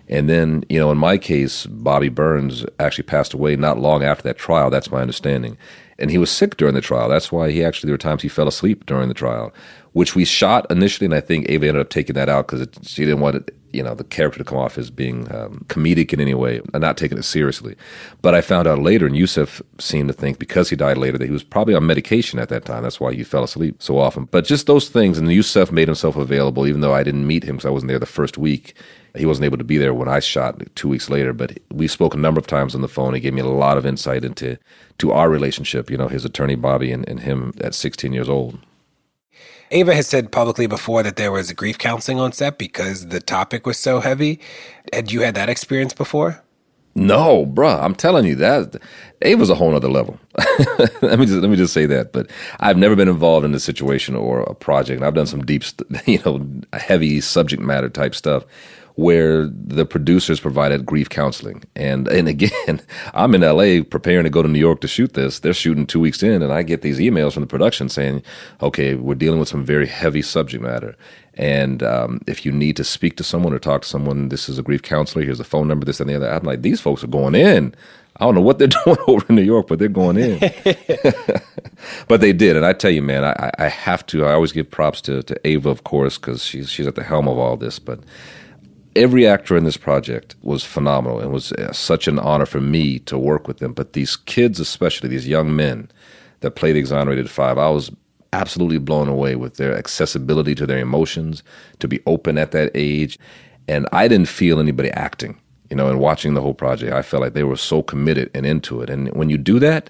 And then, you know, in my case, Bobby Burns actually passed away not long after that trial. That's my understanding. And he was sick during the trial. That's why he actually, there were times he fell asleep during the trial, which we shot initially. And I think Ava ended up taking that out because she didn't want it, you know, the character to come off as being um, comedic in any way and not taking it seriously. But I found out later, and Yusef seemed to think because he died later that he was probably on medication at that time. That's why he fell asleep so often. But just those things, and Yusef made himself available, even though I didn't meet him because I wasn't there the first week. He wasn't able to be there when I shot two weeks later, but we spoke a number of times on the phone. He gave me a lot of insight into to our relationship, you know, his attorney Bobby and, and him at 16 years old. Ava has said publicly before that there was grief counseling on set because the topic was so heavy. Had you had that experience before? No, bruh, I'm telling you that Ava's a whole other level. let me just let me just say that. But I've never been involved in a situation or a project. I've done some deep, you know, heavy subject matter type stuff where the producers provided grief counseling. And and again, I'm in LA preparing to go to New York to shoot this. They're shooting two weeks in, and I get these emails from the production saying, "Okay, we're dealing with some very heavy subject matter." And um, if you need to speak to someone or talk to someone, this is a grief counselor. Here's a phone number. This and the other. I'm like, these folks are going in. I don't know what they're doing over in New York, but they're going in. but they did, and I tell you, man, I, I have to. I always give props to, to Ava, of course, because she's she's at the helm of all this. But every actor in this project was phenomenal and was uh, such an honor for me to work with them. But these kids, especially these young men that played exonerated five, I was absolutely blown away with their accessibility to their emotions, to be open at that age. And I didn't feel anybody acting, you know, and watching the whole project, I felt like they were so committed and into it. And when you do that,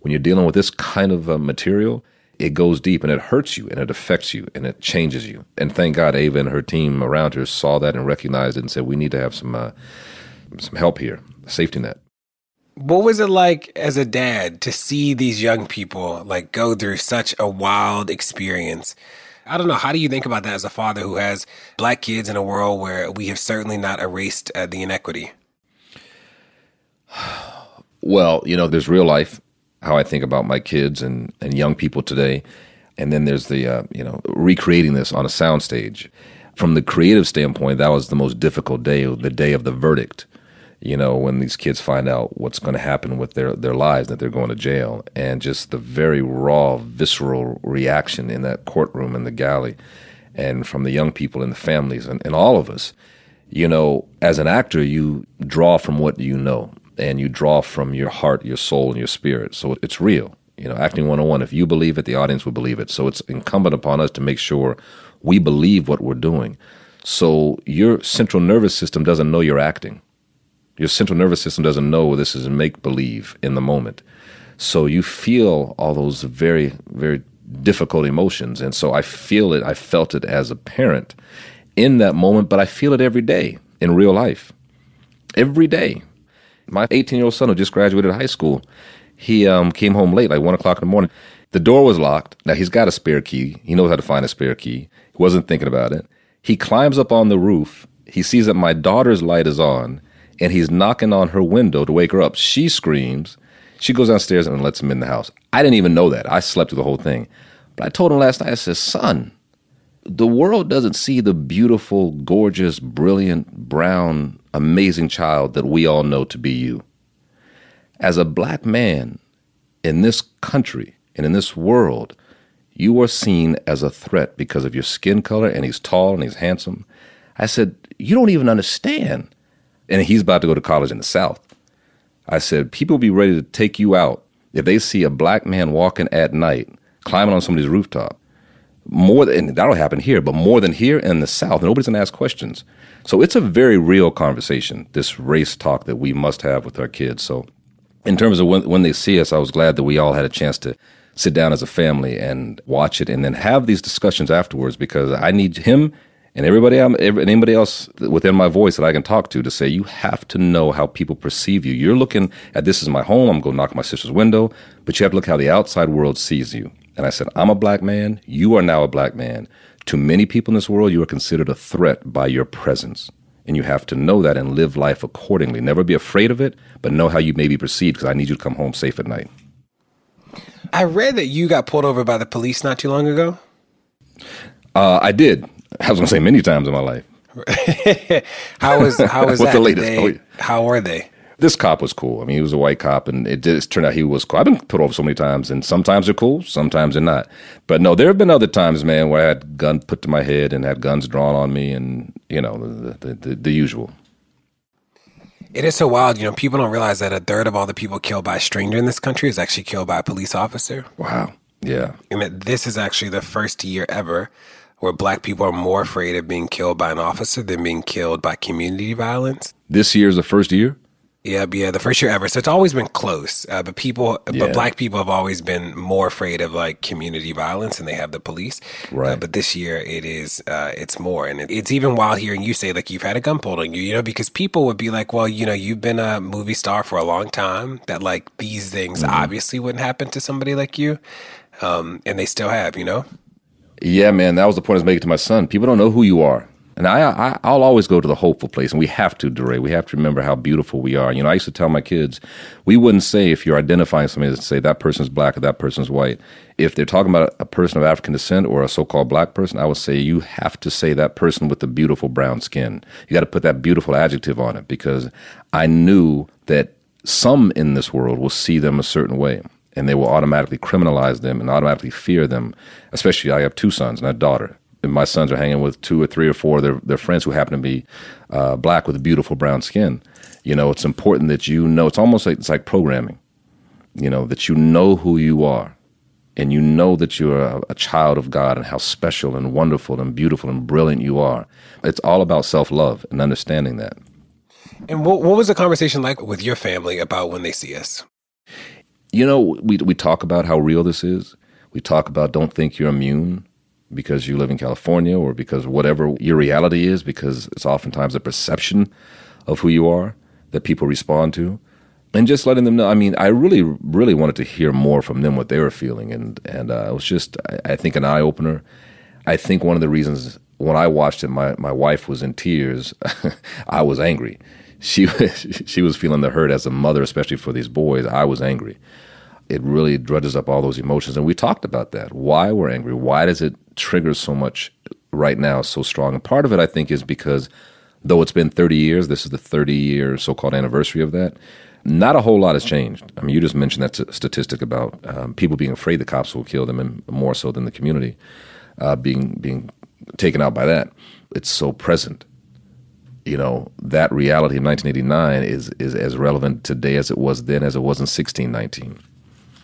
when you're dealing with this kind of uh, material, it goes deep and it hurts you and it affects you and it changes you. And thank God Ava and her team around her saw that and recognized it and said, we need to have some uh, some help here, safety net. What was it like as a dad to see these young people like go through such a wild experience? I don't know. How do you think about that as a father who has black kids in a world where we have certainly not erased uh, the inequity? Well, you know, there's real life how I think about my kids and, and young people today. And then there's the, uh, you know, recreating this on a soundstage. From the creative standpoint, that was the most difficult day, the day of the verdict. You know, when these kids find out what's going to happen with their, their lives, that they're going to jail, and just the very raw, visceral reaction in that courtroom in the galley, and from the young people and the families and, and all of us. You know, as an actor, you draw from what you know and you draw from your heart, your soul, and your spirit. So it's real. You know, acting 101, if you believe it, the audience will believe it. So it's incumbent upon us to make sure we believe what we're doing. So your central nervous system doesn't know you're acting. Your central nervous system doesn't know this is make believe in the moment. So you feel all those very, very difficult emotions. And so I feel it, I felt it as a parent in that moment, but I feel it every day in real life. Every day. My 18 year old son who just graduated high school, he um, came home late, like one o'clock in the morning. The door was locked. Now he's got a spare key. He knows how to find a spare key. He wasn't thinking about it. He climbs up on the roof. He sees that my daughter's light is on and he's knocking on her window to wake her up. She screams. She goes downstairs and lets him in the house. I didn't even know that. I slept through the whole thing. But I told him last night, I said, son, the world doesn't see the beautiful, gorgeous, brilliant, brown, amazing child that we all know to be you. As a black man in this country and in this world, you are seen as a threat because of your skin color, and he's tall and he's handsome. I said, You don't even understand. And he's about to go to college in the South. I said, People will be ready to take you out if they see a black man walking at night, climbing on somebody's rooftop more than that'll happen here, but more than here in the South. Nobody's gonna ask questions. So it's a very real conversation, this race talk that we must have with our kids. So in terms of when when they see us, I was glad that we all had a chance to sit down as a family and watch it and then have these discussions afterwards because I need him and everybody um, anybody else within my voice that I can talk to to say you have to know how people perceive you. You're looking at this is my home. I'm going to knock my sister's window, but you have to look how the outside world sees you. And I said, I'm a black man. You are now a black man. To many people in this world, you are considered a threat by your presence. And you have to know that and live life accordingly. Never be afraid of it, but know how you may be perceived because I need you to come home safe at night. I read that you got pulled over by the police not too long ago. Uh, I did. I was going to say many times in my life. how was how was What's that? the latest? they- Oh. How were they? This cop was cool. I mean, he was a white cop, and it just turned out he was cool. I've been put over so many times, and sometimes they're cool, sometimes they're not. But no, there have been other times, man, where I had gun put to my head and had guns drawn on me, and you know the the, the, the usual. It is so wild. You know, people don't realize that a third of all the people killed by a stranger in this country is actually killed by a police officer. Wow. Yeah. And that this is actually the first year ever where black people are more afraid of being killed by an officer than being killed by community violence. This year is the first year. Yeah, yeah, the first year ever. So it's always been close. Uh, but people, Yeah. but black people have always been more afraid of like community violence and they have the police. Uh, Right. but this year it is, uh, it's more. And it, it's even wild hearing you say like you've had a gun pulled on you, you know, because people would be like, well, you know, you've been a movie star for a long time that like these things Mm-hmm. obviously wouldn't happen to somebody like you. Um, and they still have, you know? Yeah, man, that was the point I was making to my son. People don't know who you are. And I, I, I'll always go to the hopeful place, and we have to, DeRay. We have to remember how beautiful we are. You know, I used to tell my kids, we wouldn't say if you're identifying somebody, to say that person's black or that person's white. If they're talking about a person of African descent or a so-called black person, I would say you have to say that person with the beautiful brown skin. You got to put that beautiful adjective on it because I knew that some in this world will see them a certain way and they will automatically criminalize them and automatically fear them. Especially, I have two sons and a daughter. And my sons are hanging with two or three or four of their, their friends who happen to be uh, black with beautiful brown skin. You know, it's important that you know. It's almost like it's like programming. You know that you know who you are, and you know that you're a, a child of God and how special and wonderful and beautiful and brilliant you are. It's all about self love and understanding that. And what, what was the conversation like with your family about when they see us? You know, we we talk about how real this is. We talk about don't think you're immune because you live in California or because whatever your reality is, because it's oftentimes a perception of who you are that people respond to. And just letting them know. I mean, I really, really wanted to hear more from them what they were feeling, and and uh, it was just, I, I think, an eye opener. I think one of the reasons when I watched it, my my wife was in tears. I was angry. She was, she was feeling the hurt as a mother, especially for these boys. I was angry it really drudges up all those emotions. And we talked about that. Why we're angry. Why does it trigger so much right now so strong? And part of it, I think, is because though it's been 30 years, this is the 30 year so called anniversary of that. Not a whole lot has changed. I mean, you just mentioned that statistic about um, people being afraid the cops will kill them, and more so than the community uh, being being taken out by that. It's so present you know that reality of 1989 is is as relevant today as it was then as it was in 1619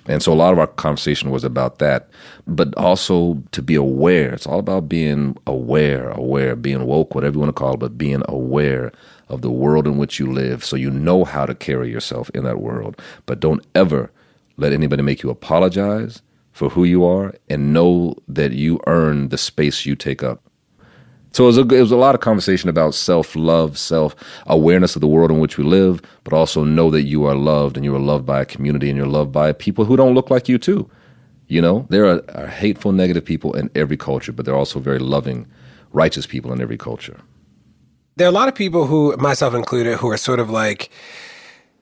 and so a lot of our conversation was about that. But also to be aware it's all about being aware aware being woke whatever you want to call it but being aware of the world in which you live. So you know how to carry yourself in that world. But don't ever let anybody make you apologize for who you are and know that you earn the space you take up so it was, a, it was a lot of conversation about self love, self awareness of the world in which we live, but also know that you are loved and you are loved by a community and you're loved by people who don't look like you too. You know, there are, are hateful, negative people in every culture, but there are also very loving, righteous people in every culture. There are a lot of people who, myself included, who are sort of like,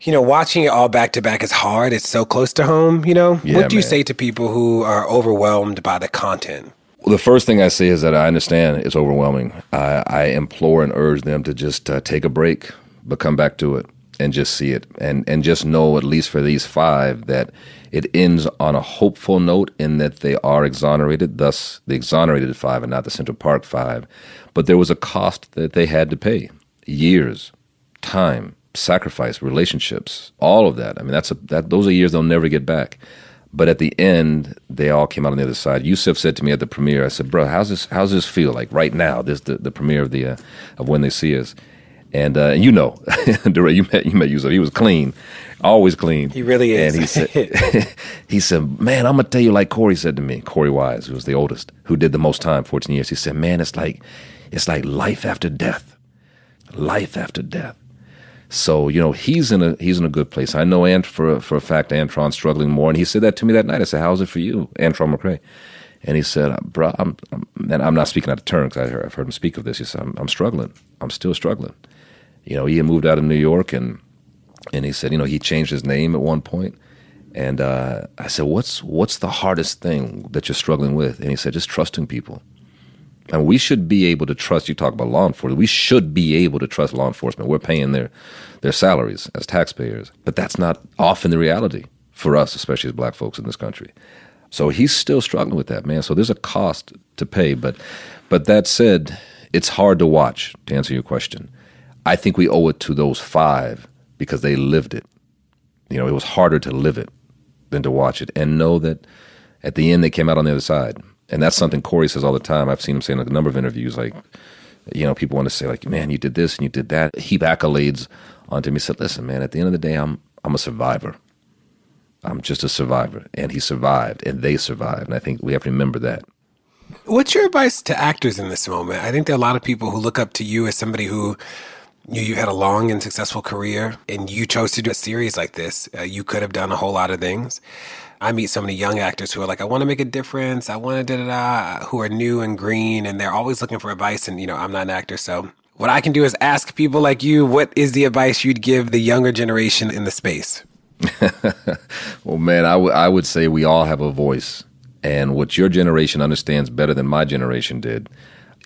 you know, watching it all back to back is hard. It's so close to home, you know? Yeah, what do you say to people who are overwhelmed by the content? The first thing I say is that I understand it's overwhelming. I, I implore and urge them to just uh, take a break, but come back to it and just see it, and and just know at least for these five that it ends on a hopeful note in that they are exonerated. Thus, the exonerated five and not the Central Park five. But there was a cost that they had to pay: years, time, sacrifice, relationships, all of that. I mean, that's a that those are years they'll never get back. But at the end, they all came out on the other side. Yusef said to me at the premiere, "I said, bro, how's this? How's this feel like right now? This the, the premiere of the uh, of when they see us." And uh, you know, you met you met Yusef. He was clean, always clean. He really is. And he said, he said, man, I'm gonna tell you like Korey said to me. Korey Wise, who was the oldest, who did the most time, 14 years. He said, man, it's like it's like life after death, life after death. So you know he's in a he's in a good place. I know Ant for for a fact Antron's struggling more, and he said that to me that night. I said, "How's it for you, Antron McCray?" And he said, "Bro, I'm, I'm and I'm not speaking out of turn because I've heard him speak of this. He said, I'm, I'm struggling. I'm still struggling. You know, he had moved out of New York, and and he said, you know, he changed his name at one point. And uh, I said, what's what's the hardest thing that you're struggling with? And he said, just trusting people, And we should be able to trust. You talk about law enforcement. We should be able to trust law enforcement. We're paying their their salaries as taxpayers, but that's not often the reality for us, especially as black folks in this country. So he's still struggling with that, man. So there's a cost to pay, but but that said, it's hard to watch. To answer your question, I think we owe it to those five because they lived it. You know, it was harder to live it than to watch it and know that at the end they came out on the other side. And that's something Korey says all the time. I've seen him say in a number of interviews, like, you know, people want to say like, man, you did this and you did that. Heap accolades onto me. He said, listen, man, at the end of the day, I'm I'm a survivor. I'm just a survivor. And he survived and they survived. And I think we have to remember that. What's your advice to actors in this moment? I think there are a lot of people who look up to you as somebody who you, you had a long and successful career and you chose to do a series like this. Uh, you could have done a whole lot of things. I meet so many young actors who are like, I want to make a difference. I want to da da da, who are new and green and they're always looking for advice. And, you know, I'm not an actor. So what I can do is ask people like you, what is the advice you'd give the younger generation in the space? well, man, I, w- I would say we all have a voice. And what your generation understands better than my generation did.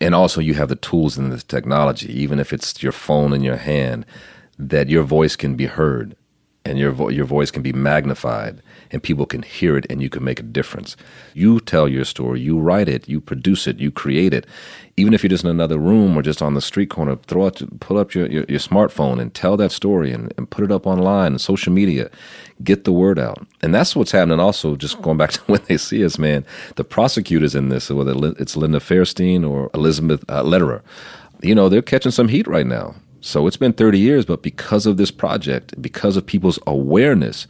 And also, you have the tools and the technology, even if it's your phone in your hand, that your voice can be heard and your, vo- your voice can be magnified and people can hear it and you can make a difference. You tell your story, you write it, you produce it, you create it. Even if you're just in another room or just on the street corner, throw out, pull up your, your, your smartphone and tell that story and, and put it up online and social media. Get the word out. And that's what's happening also, just going back to when they see us, man. The prosecutors in this, whether it's Linda Fairstein or Elizabeth uh, you know, they're catching some heat right now. So it's been 30 years, but because of this project, because of people's awareness,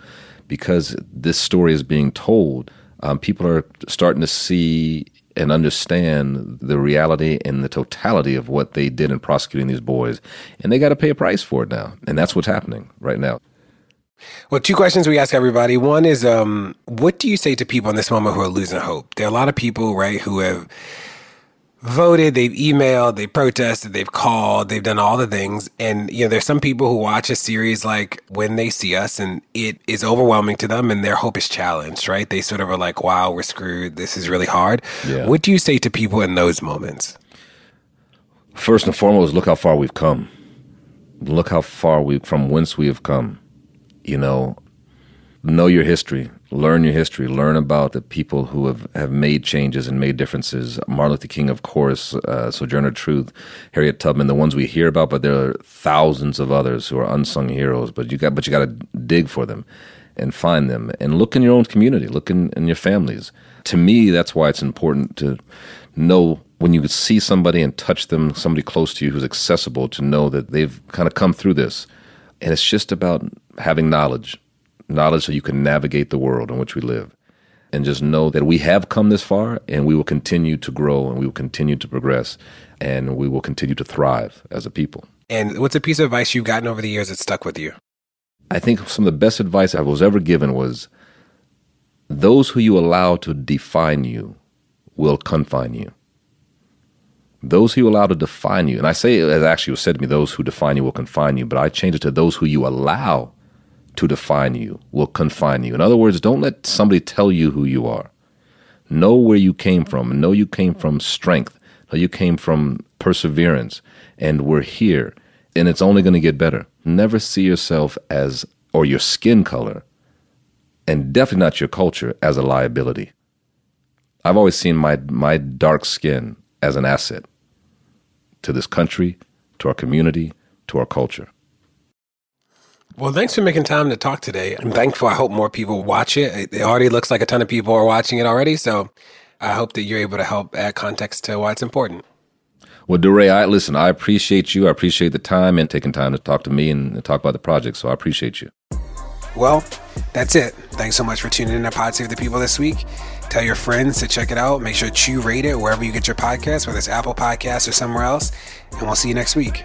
because this story is being told, um, people are starting to see and understand the reality and the totality of what they did in prosecuting these boys. And they got to pay a price for it now. And that's what's happening right now. Well, two questions we ask everybody. One is, um, what do you say to people in this moment who are losing hope? There are a lot of people, right, who have voted, they've emailed, they protested, they've called, they've done all the things. And, you know, there's some people who watch a series like when they see us and it is overwhelming to them and their hope is challenged, right? They sort of are like, wow, we're screwed. This is really hard. Yeah. What do you say to people in those moments? First and foremost, look how far we've come. Look how far we from whence we have come. You know, know your history learn your history, learn about the people who have, have made changes and made differences. Martin Luther King, of course, uh, Sojourner Truth, Harriet Tubman, the ones we hear about, but there are thousands of others who are unsung heroes. But you got, but you got to dig for them and find them and look in your own community, look in, in your families. To me, that's why it's important to know when you see somebody and touch them, somebody close to you who's accessible, to know that they've kind of come through this. And it's just about having knowledge knowledge so you can navigate the world in which we live. And just know that we have come this far and we will continue to grow and we will continue to progress and we will continue to thrive as a people. And what's a piece of advice you've gotten over the years that stuck with you? I think some of the best advice I was ever given was those who you allow to define you will confine you. Those who you allow to define you, and I say as actually was said to me, those who define you will confine you, but I changed it to those who you allow to define you, will confine you. In other words, don't let somebody tell you who you are. Know where you came from. Know you came from strength. Know you came from perseverance. And we're here. And it's only going to get better. Never see yourself as, or your skin color, and definitely not your culture, as a liability. I've always seen my, my dark skin as an asset to this country, to our community, to our culture. Well, thanks for making time to talk today. I'm thankful. I hope more people watch it. It already looks like a ton of people are watching it already. So I hope that you're able to help add context to why it's important. Well, DeRay, I listen, I appreciate you. I appreciate the time and taking time to talk to me and talk about the project. So I appreciate you. Well, that's it. Thanks so much for tuning in to Pod Save the People this week. Tell your friends to check it out. Make sure to rate it wherever you get your podcast, whether it's Apple Podcasts or somewhere else. And we'll see you next week.